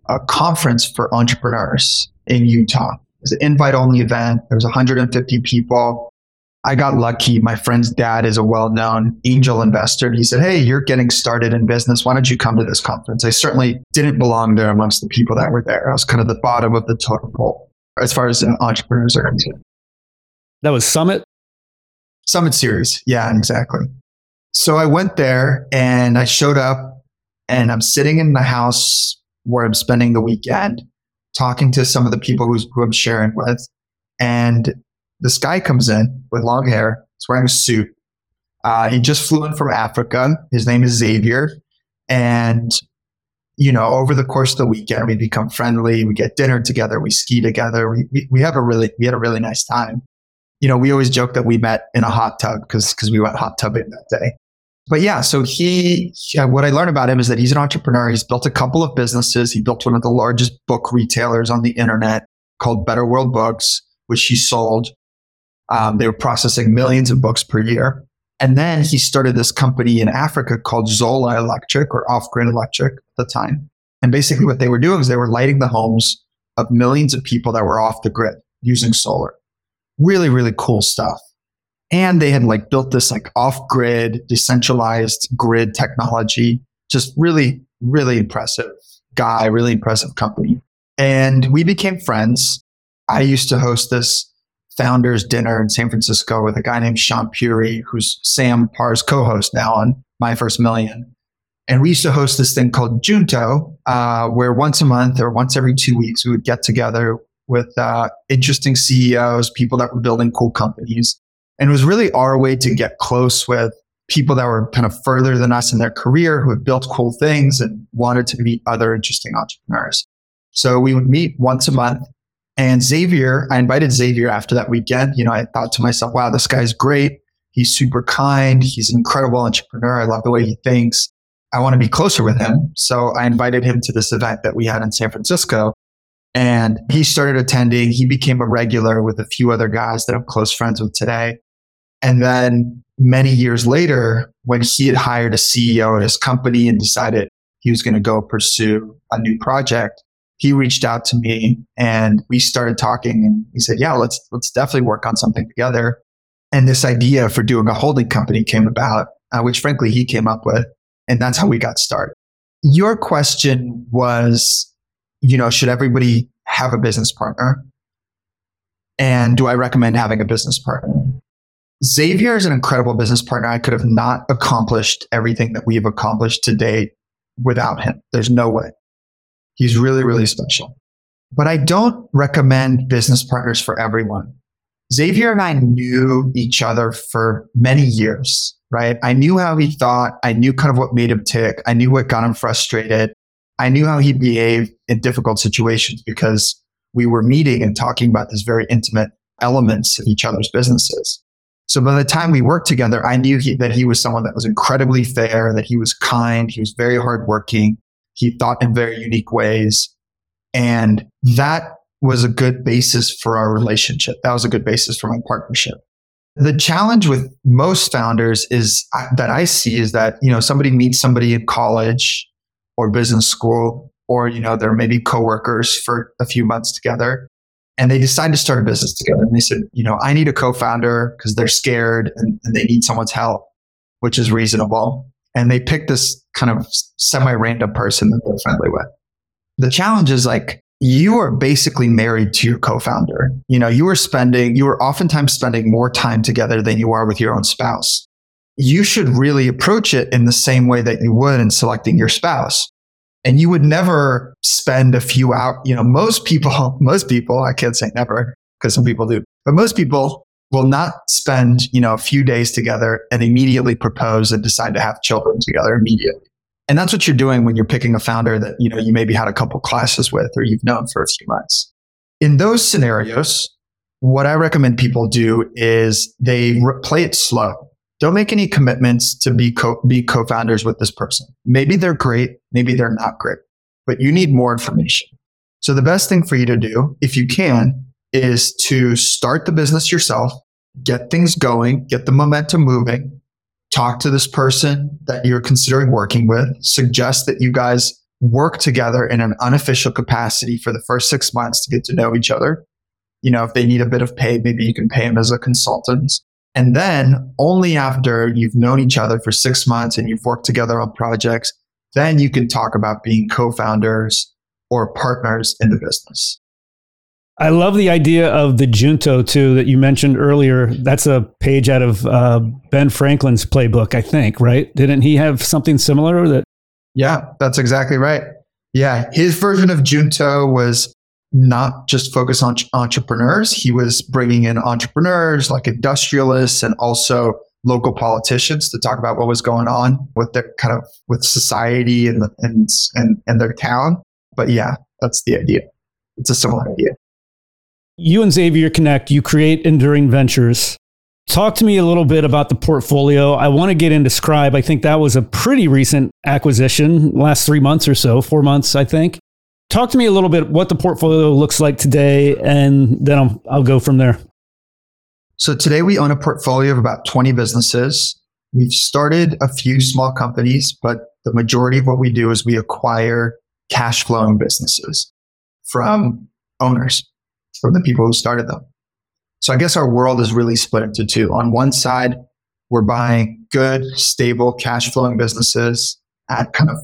a conference for entrepreneurs in Utah. It was an invite only event. There was 150 people. I got lucky. My friend's dad is a well known angel investor. He said, Hey, you're getting started in business. Why don't you come to this conference? I certainly didn't belong there amongst the people that were there. I was kind of the bottom of the totem pole as far as entrepreneurs are concerned. That was Summit? Summit Series. Yeah, exactly. So I went there and I showed up and I'm sitting in the house where I'm spending the weekend talking to some of the people who's, who I'm sharing with. And this guy comes in with long hair. He's wearing a suit. Uh, he just flew in from Africa. His name is Xavier. And, you know, over the course of the weekend, we become friendly. We get dinner together. We ski together. We, we, we have a really, we had a really nice time. You know, we always joke that we met in a hot tub because, because we went hot tubbing that day. But yeah, so he, yeah, what I learned about him is that he's an entrepreneur. He's built a couple of businesses. He built one of the largest book retailers on the internet called Better World Books, which he sold. Um, they were processing millions of books per year. And then he started this company in Africa called Zola Electric or Off Grid Electric at the time. And basically, what they were doing is they were lighting the homes of millions of people that were off the grid using solar. Really, really cool stuff. And they had like built this like off grid, decentralized grid technology. Just really, really impressive guy, really impressive company. And we became friends. I used to host this founders dinner in San Francisco with a guy named Sean Puri, who's Sam Parr's co-host now on My First Million. And we used to host this thing called Junto, uh, where once a month or once every two weeks, we would get together with uh, interesting CEOs, people that were building cool companies. And it was really our way to get close with people that were kind of further than us in their career who had built cool things and wanted to meet other interesting entrepreneurs. So we would meet once a month and Xavier, I invited Xavier after that weekend. You know, I thought to myself, wow, this guy's great. He's super kind. He's an incredible entrepreneur. I love the way he thinks. I want to be closer with him. So I invited him to this event that we had in San Francisco. And he started attending. He became a regular with a few other guys that I'm close friends with today. And then many years later, when he had hired a CEO at his company and decided he was going to go pursue a new project, he reached out to me and we started talking and he said, yeah, let's, let's definitely work on something together. And this idea for doing a holding company came about, uh, which frankly he came up with. And that's how we got started. Your question was, you know, should everybody have a business partner? And do I recommend having a business partner? Xavier is an incredible business partner. I could have not accomplished everything that we've accomplished to date without him. There's no way. He's really, really special. But I don't recommend business partners for everyone. Xavier and I knew each other for many years, right? I knew how he thought. I knew kind of what made him tick. I knew what got him frustrated. I knew how he behaved in difficult situations because we were meeting and talking about these very intimate elements of each other's businesses. So by the time we worked together, I knew he, that he was someone that was incredibly fair, that he was kind, he was very hardworking, he thought in very unique ways. And that was a good basis for our relationship. That was a good basis for my partnership. The challenge with most founders is that I see is that, you know, somebody meets somebody in college or business school, or, you know, they're maybe coworkers for a few months together and they decide to start a business together. And they said, you know, I need a co-founder because they're scared and, and they need someone's help, which is reasonable and they pick this kind of semi-random person that they're friendly with. The challenge is like you are basically married to your co-founder. You know, you are spending, you are oftentimes spending more time together than you are with your own spouse. You should really approach it in the same way that you would in selecting your spouse. And you would never spend a few hours, you know, most people, *laughs* most people, I can't say never because some people do, but most people will not spend, you know, a few days together and immediately propose and decide to have children together immediately. And that's what you're doing when you're picking a founder that, you know, you maybe had a couple classes with or you've known for a few months. In those scenarios, what I recommend people do is they re- play it slow. Don't make any commitments to be co- be co-founders with this person. Maybe they're great, maybe they're not great. but you need more information. So the best thing for you to do, if you can, is to start the business yourself, get things going, get the momentum moving, talk to this person that you're considering working with, suggest that you guys work together in an unofficial capacity for the first six months to get to know each other. You know, if they need a bit of pay, maybe you can pay them as a consultant. And then only after you've known each other for six months and you've worked together on projects, then you can talk about being co-founders or partners in the business. I love the idea of the junto too that you mentioned earlier. That's a page out of uh, Ben Franklin's playbook, I think, right? Didn't he have something similar? That yeah, that's exactly right. Yeah, his version of junto was not just focus on entrepreneurs. He was bringing in entrepreneurs like industrialists and also local politicians to talk about what was going on with their kind of with society and and and, and their town. But yeah, that's the idea. It's a similar idea you and Xavier connect, you create Enduring Ventures. Talk to me a little bit about the portfolio. I want to get into Scribe. I think that was a pretty recent acquisition, last three months or so, four months, I think. Talk to me a little bit what the portfolio looks like today, and then I'll, I'll go from there. So today we own a portfolio of about 20 businesses. We've started a few small companies, but the majority of what we do is we acquire cash flowing businesses from owners from the people who started them. So I guess our world is really split into two. On one side, we're buying good, stable, cash flowing businesses at kind of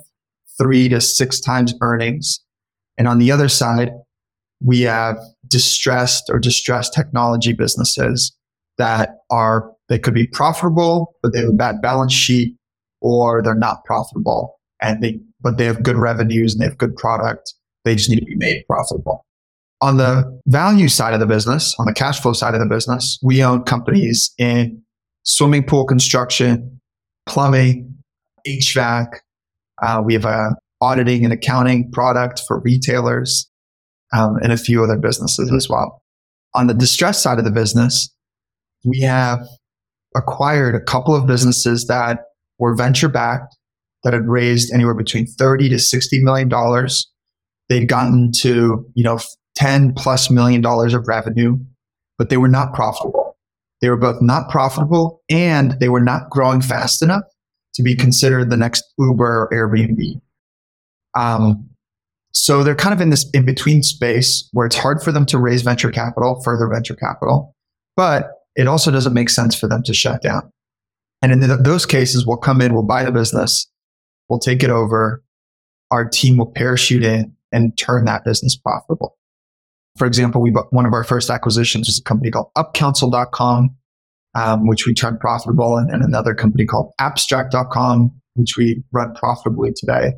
three to six times earnings. And on the other side, we have distressed or distressed technology businesses that are, they could be profitable, but they have a bad balance sheet or they're not profitable and they, but they have good revenues and they have good product. They just need to be made profitable. On the value side of the business, on the cash flow side of the business, we own companies in swimming pool construction, plumbing, HVAC. Uh, we have a auditing and accounting product for retailers um, and a few other businesses as well. On the distress side of the business, we have acquired a couple of businesses that were venture backed that had raised anywhere between 30 to 60 million dollars. They'd gotten to, you know, 10 plus million dollars of revenue, but they were not profitable. They were both not profitable and they were not growing fast enough to be considered the next Uber or Airbnb. Um, so they're kind of in this in between space where it's hard for them to raise venture capital, further venture capital, but it also doesn't make sense for them to shut down. And in the, those cases, we'll come in, we'll buy the business, we'll take it over, our team will parachute in and turn that business profitable. For example, we bought one of our first acquisitions was a company called upcounsel.com, um, which we turned profitable, and, and another company called abstract.com, which we run profitably today.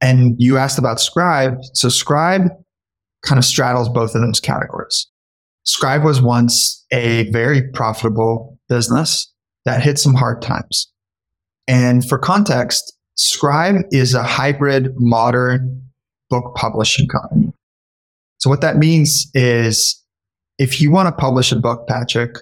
And you asked about Scribe. So Scribe kind of straddles both of those categories. Scribe was once a very profitable business that hit some hard times. And for context, Scribe is a hybrid modern book publishing company. So what that means is if you want to publish a book, Patrick,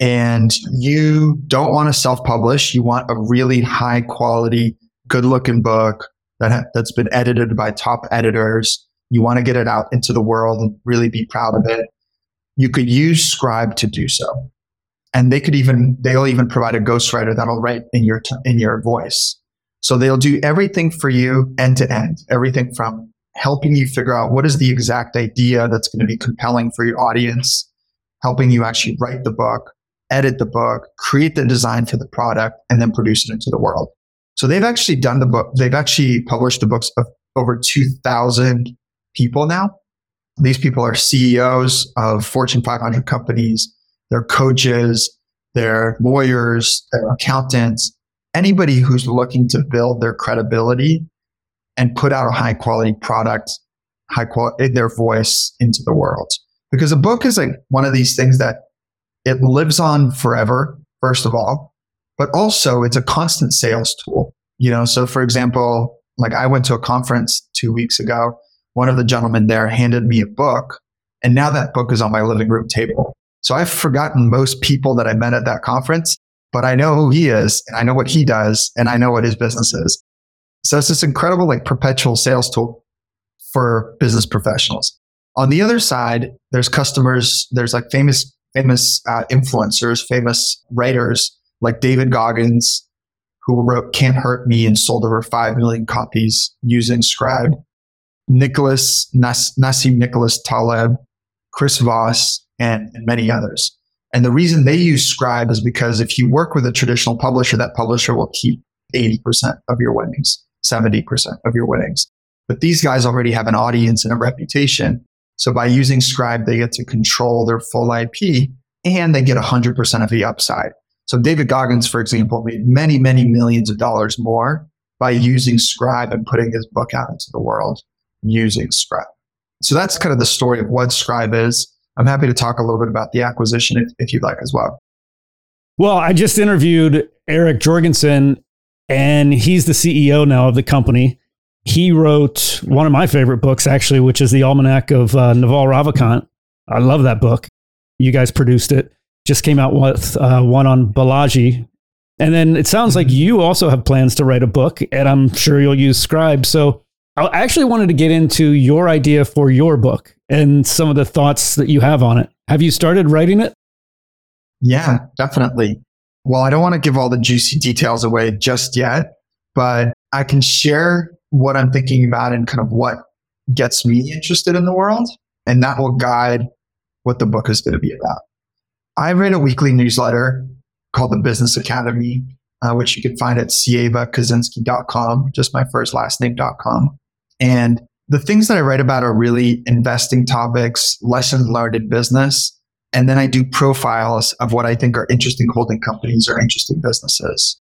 and you don't want to self-publish, you want a really high quality, good looking book that ha- that's been edited by top editors. You want to get it out into the world and really be proud of it. You could use Scribe to do so. And they could even, they'll even provide a ghostwriter that'll write in your, t- in your voice. So they'll do everything for you end to end, everything from helping you figure out what is the exact idea that's going to be compelling for your audience, helping you actually write the book, edit the book, create the design for the product, and then produce it into the world. So they've actually done the book, they've actually published the books of over 2,000 people now. These people are CEOs of Fortune 500 companies, they're coaches, they're lawyers, they're accountants, anybody who's looking to build their credibility and put out a high quality product, high quality, their voice into the world. Because a book is like one of these things that it lives on forever, first of all, but also it's a constant sales tool. You know, so for example, like I went to a conference two weeks ago. One of the gentlemen there handed me a book, and now that book is on my living room table. So I've forgotten most people that I met at that conference, but I know who he is, and I know what he does, and I know what his business is. So it's this incredible like perpetual sales tool for business professionals. On the other side, there's customers, there's like famous, famous uh, influencers, famous writers like David Goggins, who wrote Can't Hurt Me and sold over 5 million copies using Scribe. Nicholas, Nas- Nassim Nicholas Taleb, Chris Voss, and, and many others. And the reason they use Scribe is because if you work with a traditional publisher, that publisher will keep 80% of your winnings, 70% of your winnings. But these guys already have an audience and a reputation. So by using Scribe, they get to control their full IP and they get 100% of the upside. So David Goggins, for example, made many, many millions of dollars more by using Scribe and putting his book out into the world using Scribe. So that's kind of the story of what Scribe is. I'm happy to talk a little bit about the acquisition if, if you'd like as well. Well, I just interviewed Eric Jorgenson, and he's the CEO now of the company. He wrote one of my favorite books, actually, which is the Almanack of uh, Naval Ravikant. I love that book. You guys produced it. Just came out with uh, one on Balaji. And then it sounds like you also have plans to write a book, and I'm sure you'll use Scribe. So I actually wanted to get into your idea for your book and some of the thoughts that you have on it. Have you started writing it? Yeah, definitely. Well, I don't want to give all the juicy details away just yet, but I can share what I'm thinking about and kind of what gets me interested in the world. And that will guide what the book is going to be about. I write a weekly newsletter called the Business Academy, uh, which you can find at sievakozinsky.com, just my first last name.com. And the things that I write about are really investing topics, lessons learned in business. And then I do profiles of what I think are interesting holding companies or interesting businesses.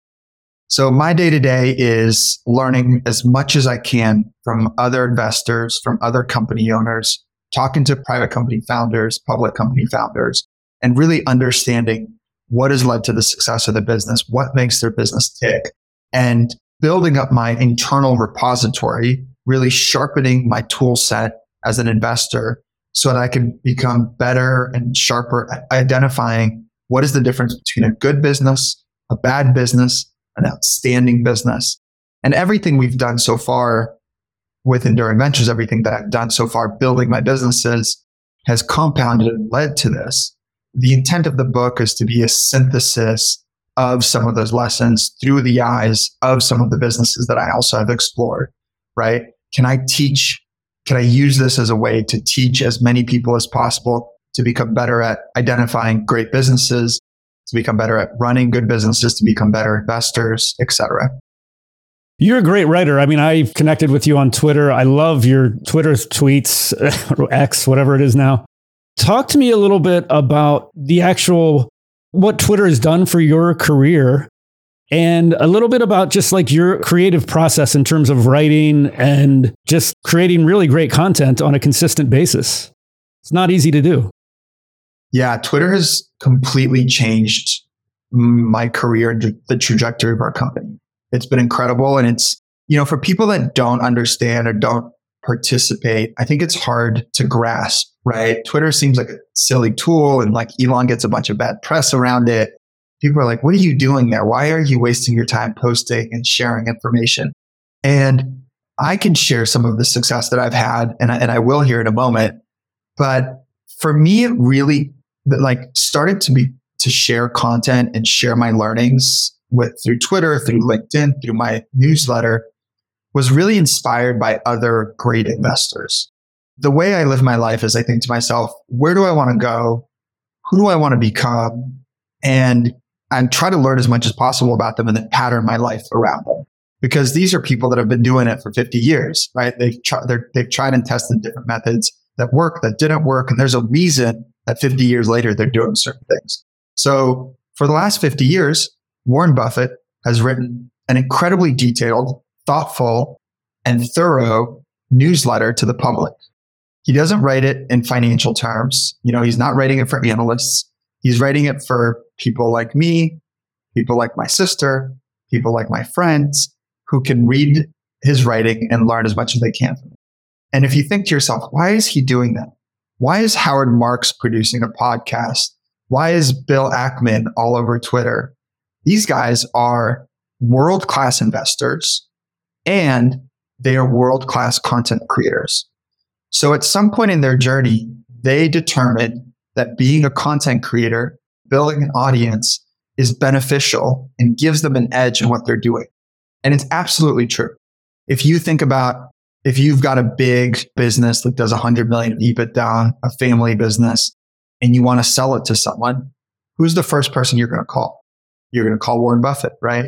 So my day to day is learning as much as I can from other investors, from other company owners, talking to private company founders, public company founders, and really understanding what has led to the success of the business, what makes their business tick, and building up my internal repository really sharpening my tool set as an investor so that I can become better and sharper at identifying what is the difference between a good business, a bad business, an outstanding business. And everything we've done so far with Enduring Ventures, everything that I've done so far building my businesses has compounded and led to this. The intent of the book is to be a synthesis of some of those lessons through the eyes of some of the businesses that I also have explored right? Can I teach? Can I use this as a way to teach as many people as possible to become better at identifying great businesses, to become better at running good businesses, to become better investors, etc. You're a great writer. I mean, I've connected with you on Twitter. I love your Twitter tweets, *laughs* X, whatever it is now. Talk to me a little bit about the actual what Twitter has done for your career and a little bit about just like your creative process in terms of writing and just creating really great content on a consistent basis. It's not easy to do. Yeah, Twitter has completely changed my career the trajectory of our company. It's been incredible. And it's, you know, for people that don't understand or don't participate, I think it's hard to grasp, right? Twitter seems like a silly tool and like Elon gets a bunch of bad press around it people are like, what are you doing there? Why are you wasting your time posting and sharing information? And I can share some of the success that I've had and I, and I will here in a moment. But for me, it really like started to be to share content and share my learnings with through Twitter, through LinkedIn, through my newsletter was really inspired by other great investors. The way I live my life is I think to myself, where do I want to go? Who do I want to become? And and try to learn as much as possible about them and then pattern my life around them. Because these are people that have been doing it for 50 years, right? They've, tried, they've tried and tested different methods that work, that didn't work. And there's a reason that 50 years later, they're doing certain things. So for the last 50 years, Warren Buffett has written an incredibly detailed, thoughtful, and thorough newsletter to the public. He doesn't write it in financial terms. You know, he's not writing it for analysts. He's writing it for people like me, people like my sister, people like my friends who can read his writing and learn as much as they can from it. And if you think to yourself, why is he doing that? Why is Howard Marks producing a podcast? Why is Bill Ackman all over Twitter? These guys are world class investors and they are world class content creators. So at some point in their journey, they determined that being a content creator, building an audience is beneficial and gives them an edge in what they're doing. And it's absolutely true. If you think about if you've got a big business that does 100 million EBITDA, a family business, and you want to sell it to someone, who's the first person you're going to call? You're going to call Warren Buffett, right?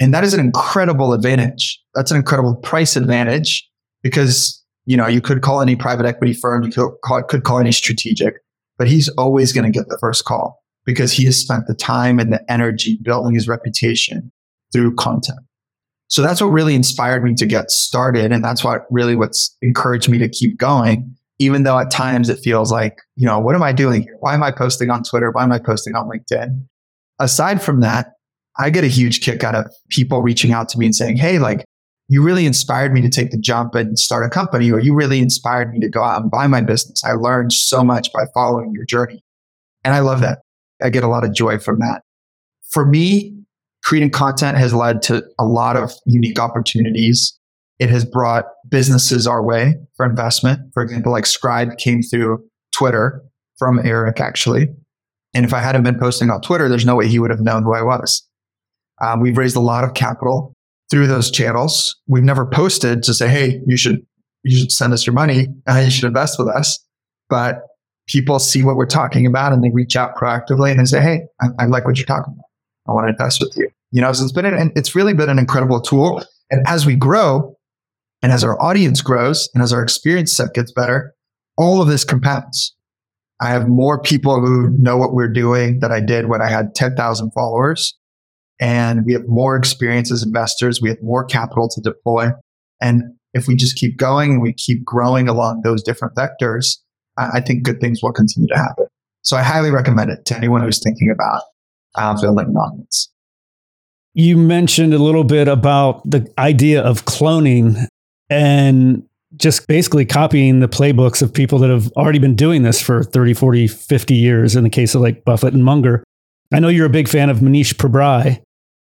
And that is an incredible advantage. That's an incredible price advantage because, you know, you could call any private equity firm, you could call, could call any strategic, but he's always going to get the first call because he has spent the time and the energy building his reputation through content. So that's what really inspired me to get started. And that's what really what's encouraged me to keep going, even though at times it feels like, you know, what am I doing here? Why am I posting on Twitter? Why am I posting on LinkedIn? Aside from that, I get a huge kick out of people reaching out to me and saying, Hey, like, you really inspired me to take the jump and start a company, or you really inspired me to go out and buy my business. I learned so much by following your journey. And I love that. I get a lot of joy from that. For me, creating content has led to a lot of unique opportunities. It has brought businesses our way for investment. For example, like Scribe came through Twitter from Eric, actually. And if I hadn't been posting on Twitter, there's no way he would have known who I was. Um, we've raised a lot of capital through those channels. We've never posted to say, "Hey, you should you should send us your money. Uh, you should invest with us." But people see what we're talking about and they reach out proactively and they say, Hey, I, I like what you're talking about. I want to invest with you. You know, so it's been, an, it's really been an incredible tool. And as we grow and as our audience grows and as our experience set gets better, all of this compounds. I have more people who know what we're doing that I did when I had 10,000 followers. And we have more experience as investors. We have more capital to deploy. And if we just keep going and we keep growing along those different vectors, I think good things will continue to happen. So I highly recommend it to anyone who's thinking about uh, building an audience. You mentioned a little bit about the idea of cloning and just basically copying the playbooks of people that have already been doing this for 30, 40, 50 years in the case of like Buffett and Munger. I know you're a big fan of Mohnish Pabrai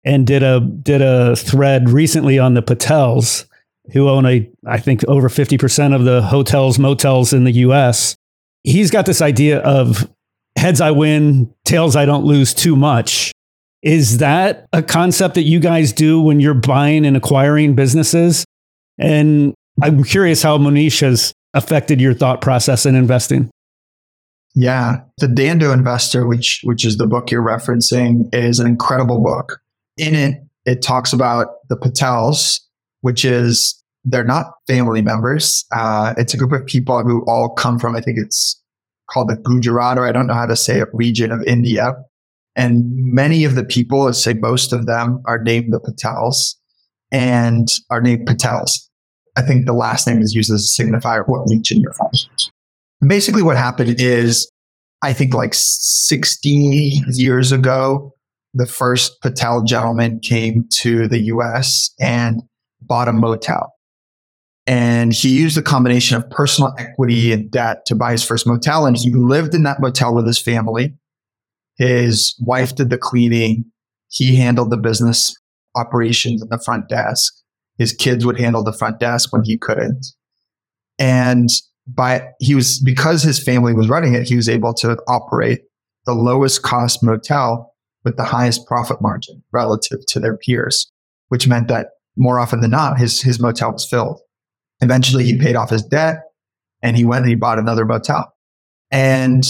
and did a did a thread recently on the Patels who own a I think over 50% of the hotels motels in the US he's got this idea of heads I win, tails I don't lose too much. Is that a concept that you guys do when you're buying and acquiring businesses? And I'm curious how Mohnish has affected your thought process in investing. Yeah, the Dhandho Investor, which which is the book you're referencing, is an incredible book. In it, it talks about the Patels, which is they're not family members. Uh, it's a group of people who all come from, I think it's called the Gujarat, or I don't know how to say it, region of India. And many of the people, let's say most of them, are named the Patels and are named Patels. I think the last name is used as a signifier of what region you're from. Basically, what happened is, I think like 60 years ago, the first Patel gentleman came to the US and bought a motel. And he used a combination of personal equity and debt to buy his first motel. And he lived in that motel with his family. His wife did the cleaning. He handled the business operations and the front desk. His kids would handle the front desk when he couldn't. And by he was because his family was running it, he was able to operate the lowest cost motel with the highest profit margin relative to their peers, which meant that more often than not, his, his motel was filled. Eventually, he paid off his debt and he went and he bought another motel. And,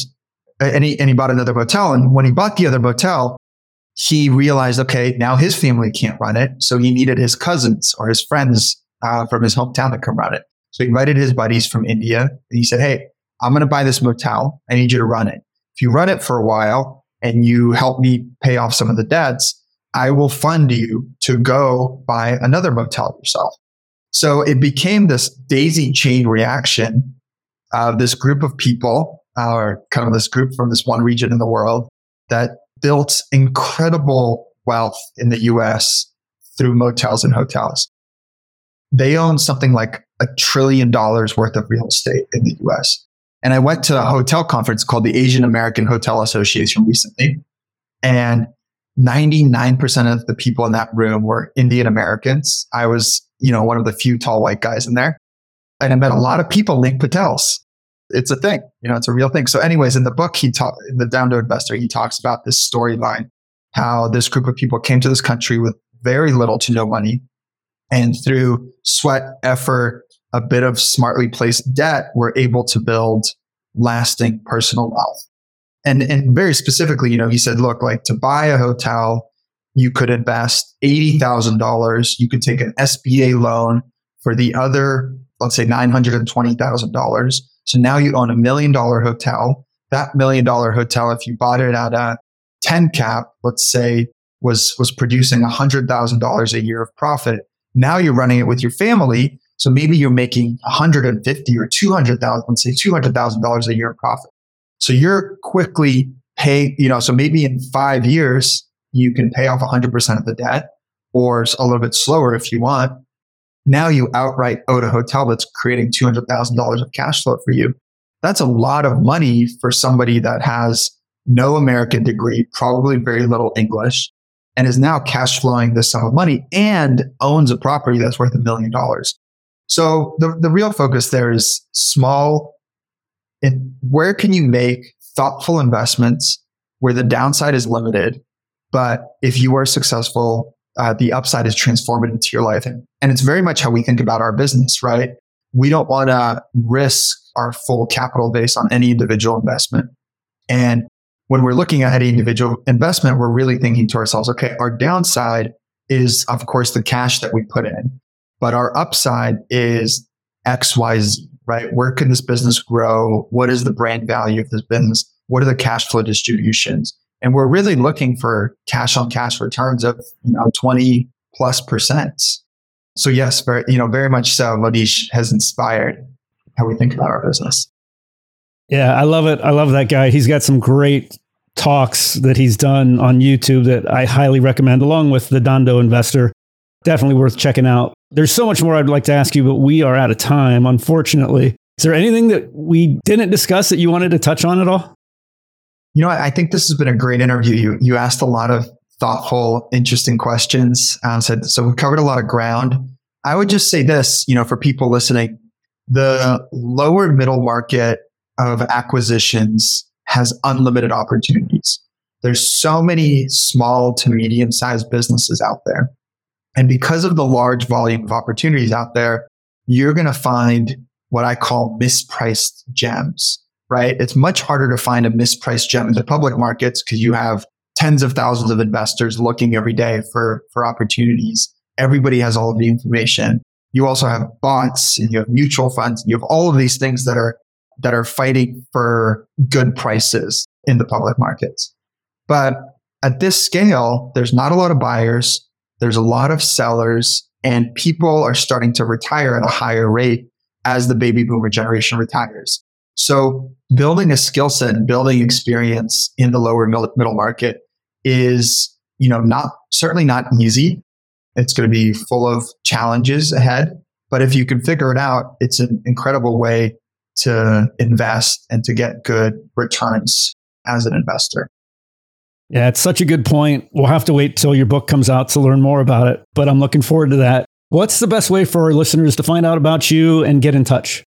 and, he, and he bought another motel. And when he bought the other motel, he realized, okay, now his family can't run it. So he needed his cousins or his friends uh, from his hometown to come run it. So he invited his buddies from India and he said, Hey, I'm going to buy this motel. I need you to run it. If you run it for a while and you help me pay off some of the debts, I will fund you to go buy another motel yourself. So it became this daisy chain reaction of this group of people, or kind of this group from this one region in the world that built incredible wealth in the US through motels and hotels. They own something like a trillion dollars worth of real estate in the US. And I went to a hotel conference called the Asian American Hotel Association recently. And 99% of the people in that room were Indian Americans. I was, you know, one of the few tall white guys in there. And I met a lot of people named Patels. It's a thing, you know, it's a real thing. So anyways, in the book, he taught the Dhandho investor, he talks about this storyline, how this group of people came to this country with very little to no money and through sweat, effort, a bit of smartly placed debt, were able to build lasting personal wealth. And, and very specifically, you know, he said, look, like to buy a hotel, you could invest $80,000. You could take an SBA loan for the other, let's say $920,000. So now you own a million dollar hotel. That million dollar hotel, if you bought it at a 10 cap, let's say was, was producing $100,000 a year of profit. Now you're running it with your family. So maybe you're making 150 or 200,000, let's say $200,000 a year of profit. So you're quickly pay, you know, so maybe in five years, you can pay off 100% of the debt or a little bit slower if you want. Now you outright owe a hotel that's creating $200,000 of cash flow for you. That's a lot of money for somebody that has no American degree, probably very little English, and is now cash flowing this sum of money and owns a property that's worth a million dollars. So the, the real focus there is small and where can you make thoughtful investments where the downside is limited, but if you are successful, uh, the upside is transformative to your life. And, and it's very much how we think about our business, right? We don't want to risk our full capital base on any individual investment. And when we're looking at any individual investment, we're really thinking to ourselves, okay, our downside is, of course, the cash that we put in, but our upside is XYZ right? Where can this business grow? What is the brand value of this business? What are the cash flow distributions? And we're really looking for cash on cash returns of, you know, 20 plus percent. So yes, very, you know, very much so. Mohnish has inspired how we think about our business. Yeah, I love it. I love that guy. He's got some great talks that he's done on YouTube that I highly recommend, along with the Dhandho Investor. Definitely worth checking out. There's so much more I'd like to ask you, but we are out of time, unfortunately. Is there anything that we didn't discuss that you wanted to touch on at all? You know, I think this has been a great interview. You you asked a lot of thoughtful, interesting questions. Um, so, so we covered a lot of ground. I would just say this, you know, for people listening, the lower middle market of acquisitions has unlimited opportunities. There's so many small to medium sized businesses out there. And because of the large volume of opportunities out there, you're going to find what I call mispriced gems, right? It's much harder to find a mispriced gem in the public markets because you have tens of thousands of investors looking every day for, for opportunities. Everybody has all of the information. You also have bots and you have mutual funds and you have all of these things that are, that are fighting for good prices in the public markets. But at this scale, there's not a lot of buyers. There's a lot of sellers and people are starting to retire at a higher rate as the baby boomer generation retires. So building a skill set and building experience in the lower middle market is, you know, not certainly not easy. It's going to be full of challenges ahead. But if you can figure it out, it's an incredible way to invest and to get good returns as an investor. Yeah, it's such a good point. We'll have to wait till your book comes out to learn more about it, but I'm looking forward to that. What's the best way for our listeners to find out about you and get in touch?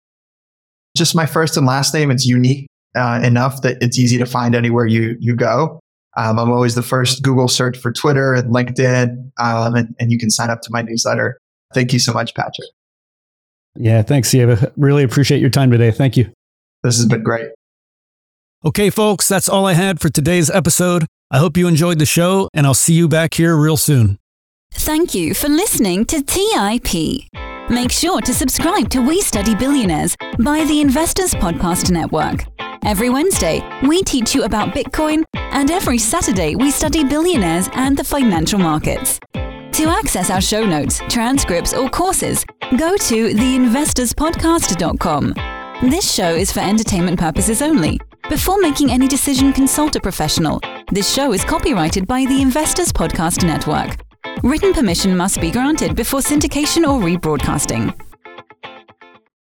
Just my first and last name. It's unique uh, enough that it's easy to find anywhere you, you go. Um, I'm always the first Google search for Twitter and LinkedIn, um, and, and you can sign up to my newsletter. Thank you so much, Patrick. Yeah, thanks, Sieva. Really appreciate your time today. Thank you. This has been great. Okay, folks, that's all I had for today's episode. I hope you enjoyed the show, and I'll see you back here real soon. Thank you for listening to TIP. Make sure to subscribe to We Study Billionaires by the Investors Podcast Network. Every Wednesday, we teach you about Bitcoin, and every Saturday, we study billionaires and the financial markets. To access our show notes, transcripts, or courses, go to theinvestorspodcast.com. This show is for entertainment purposes only. Before making any decision, consult a professional. This show is copyrighted by the Investors Podcast Network. Written permission must be granted before syndication or rebroadcasting.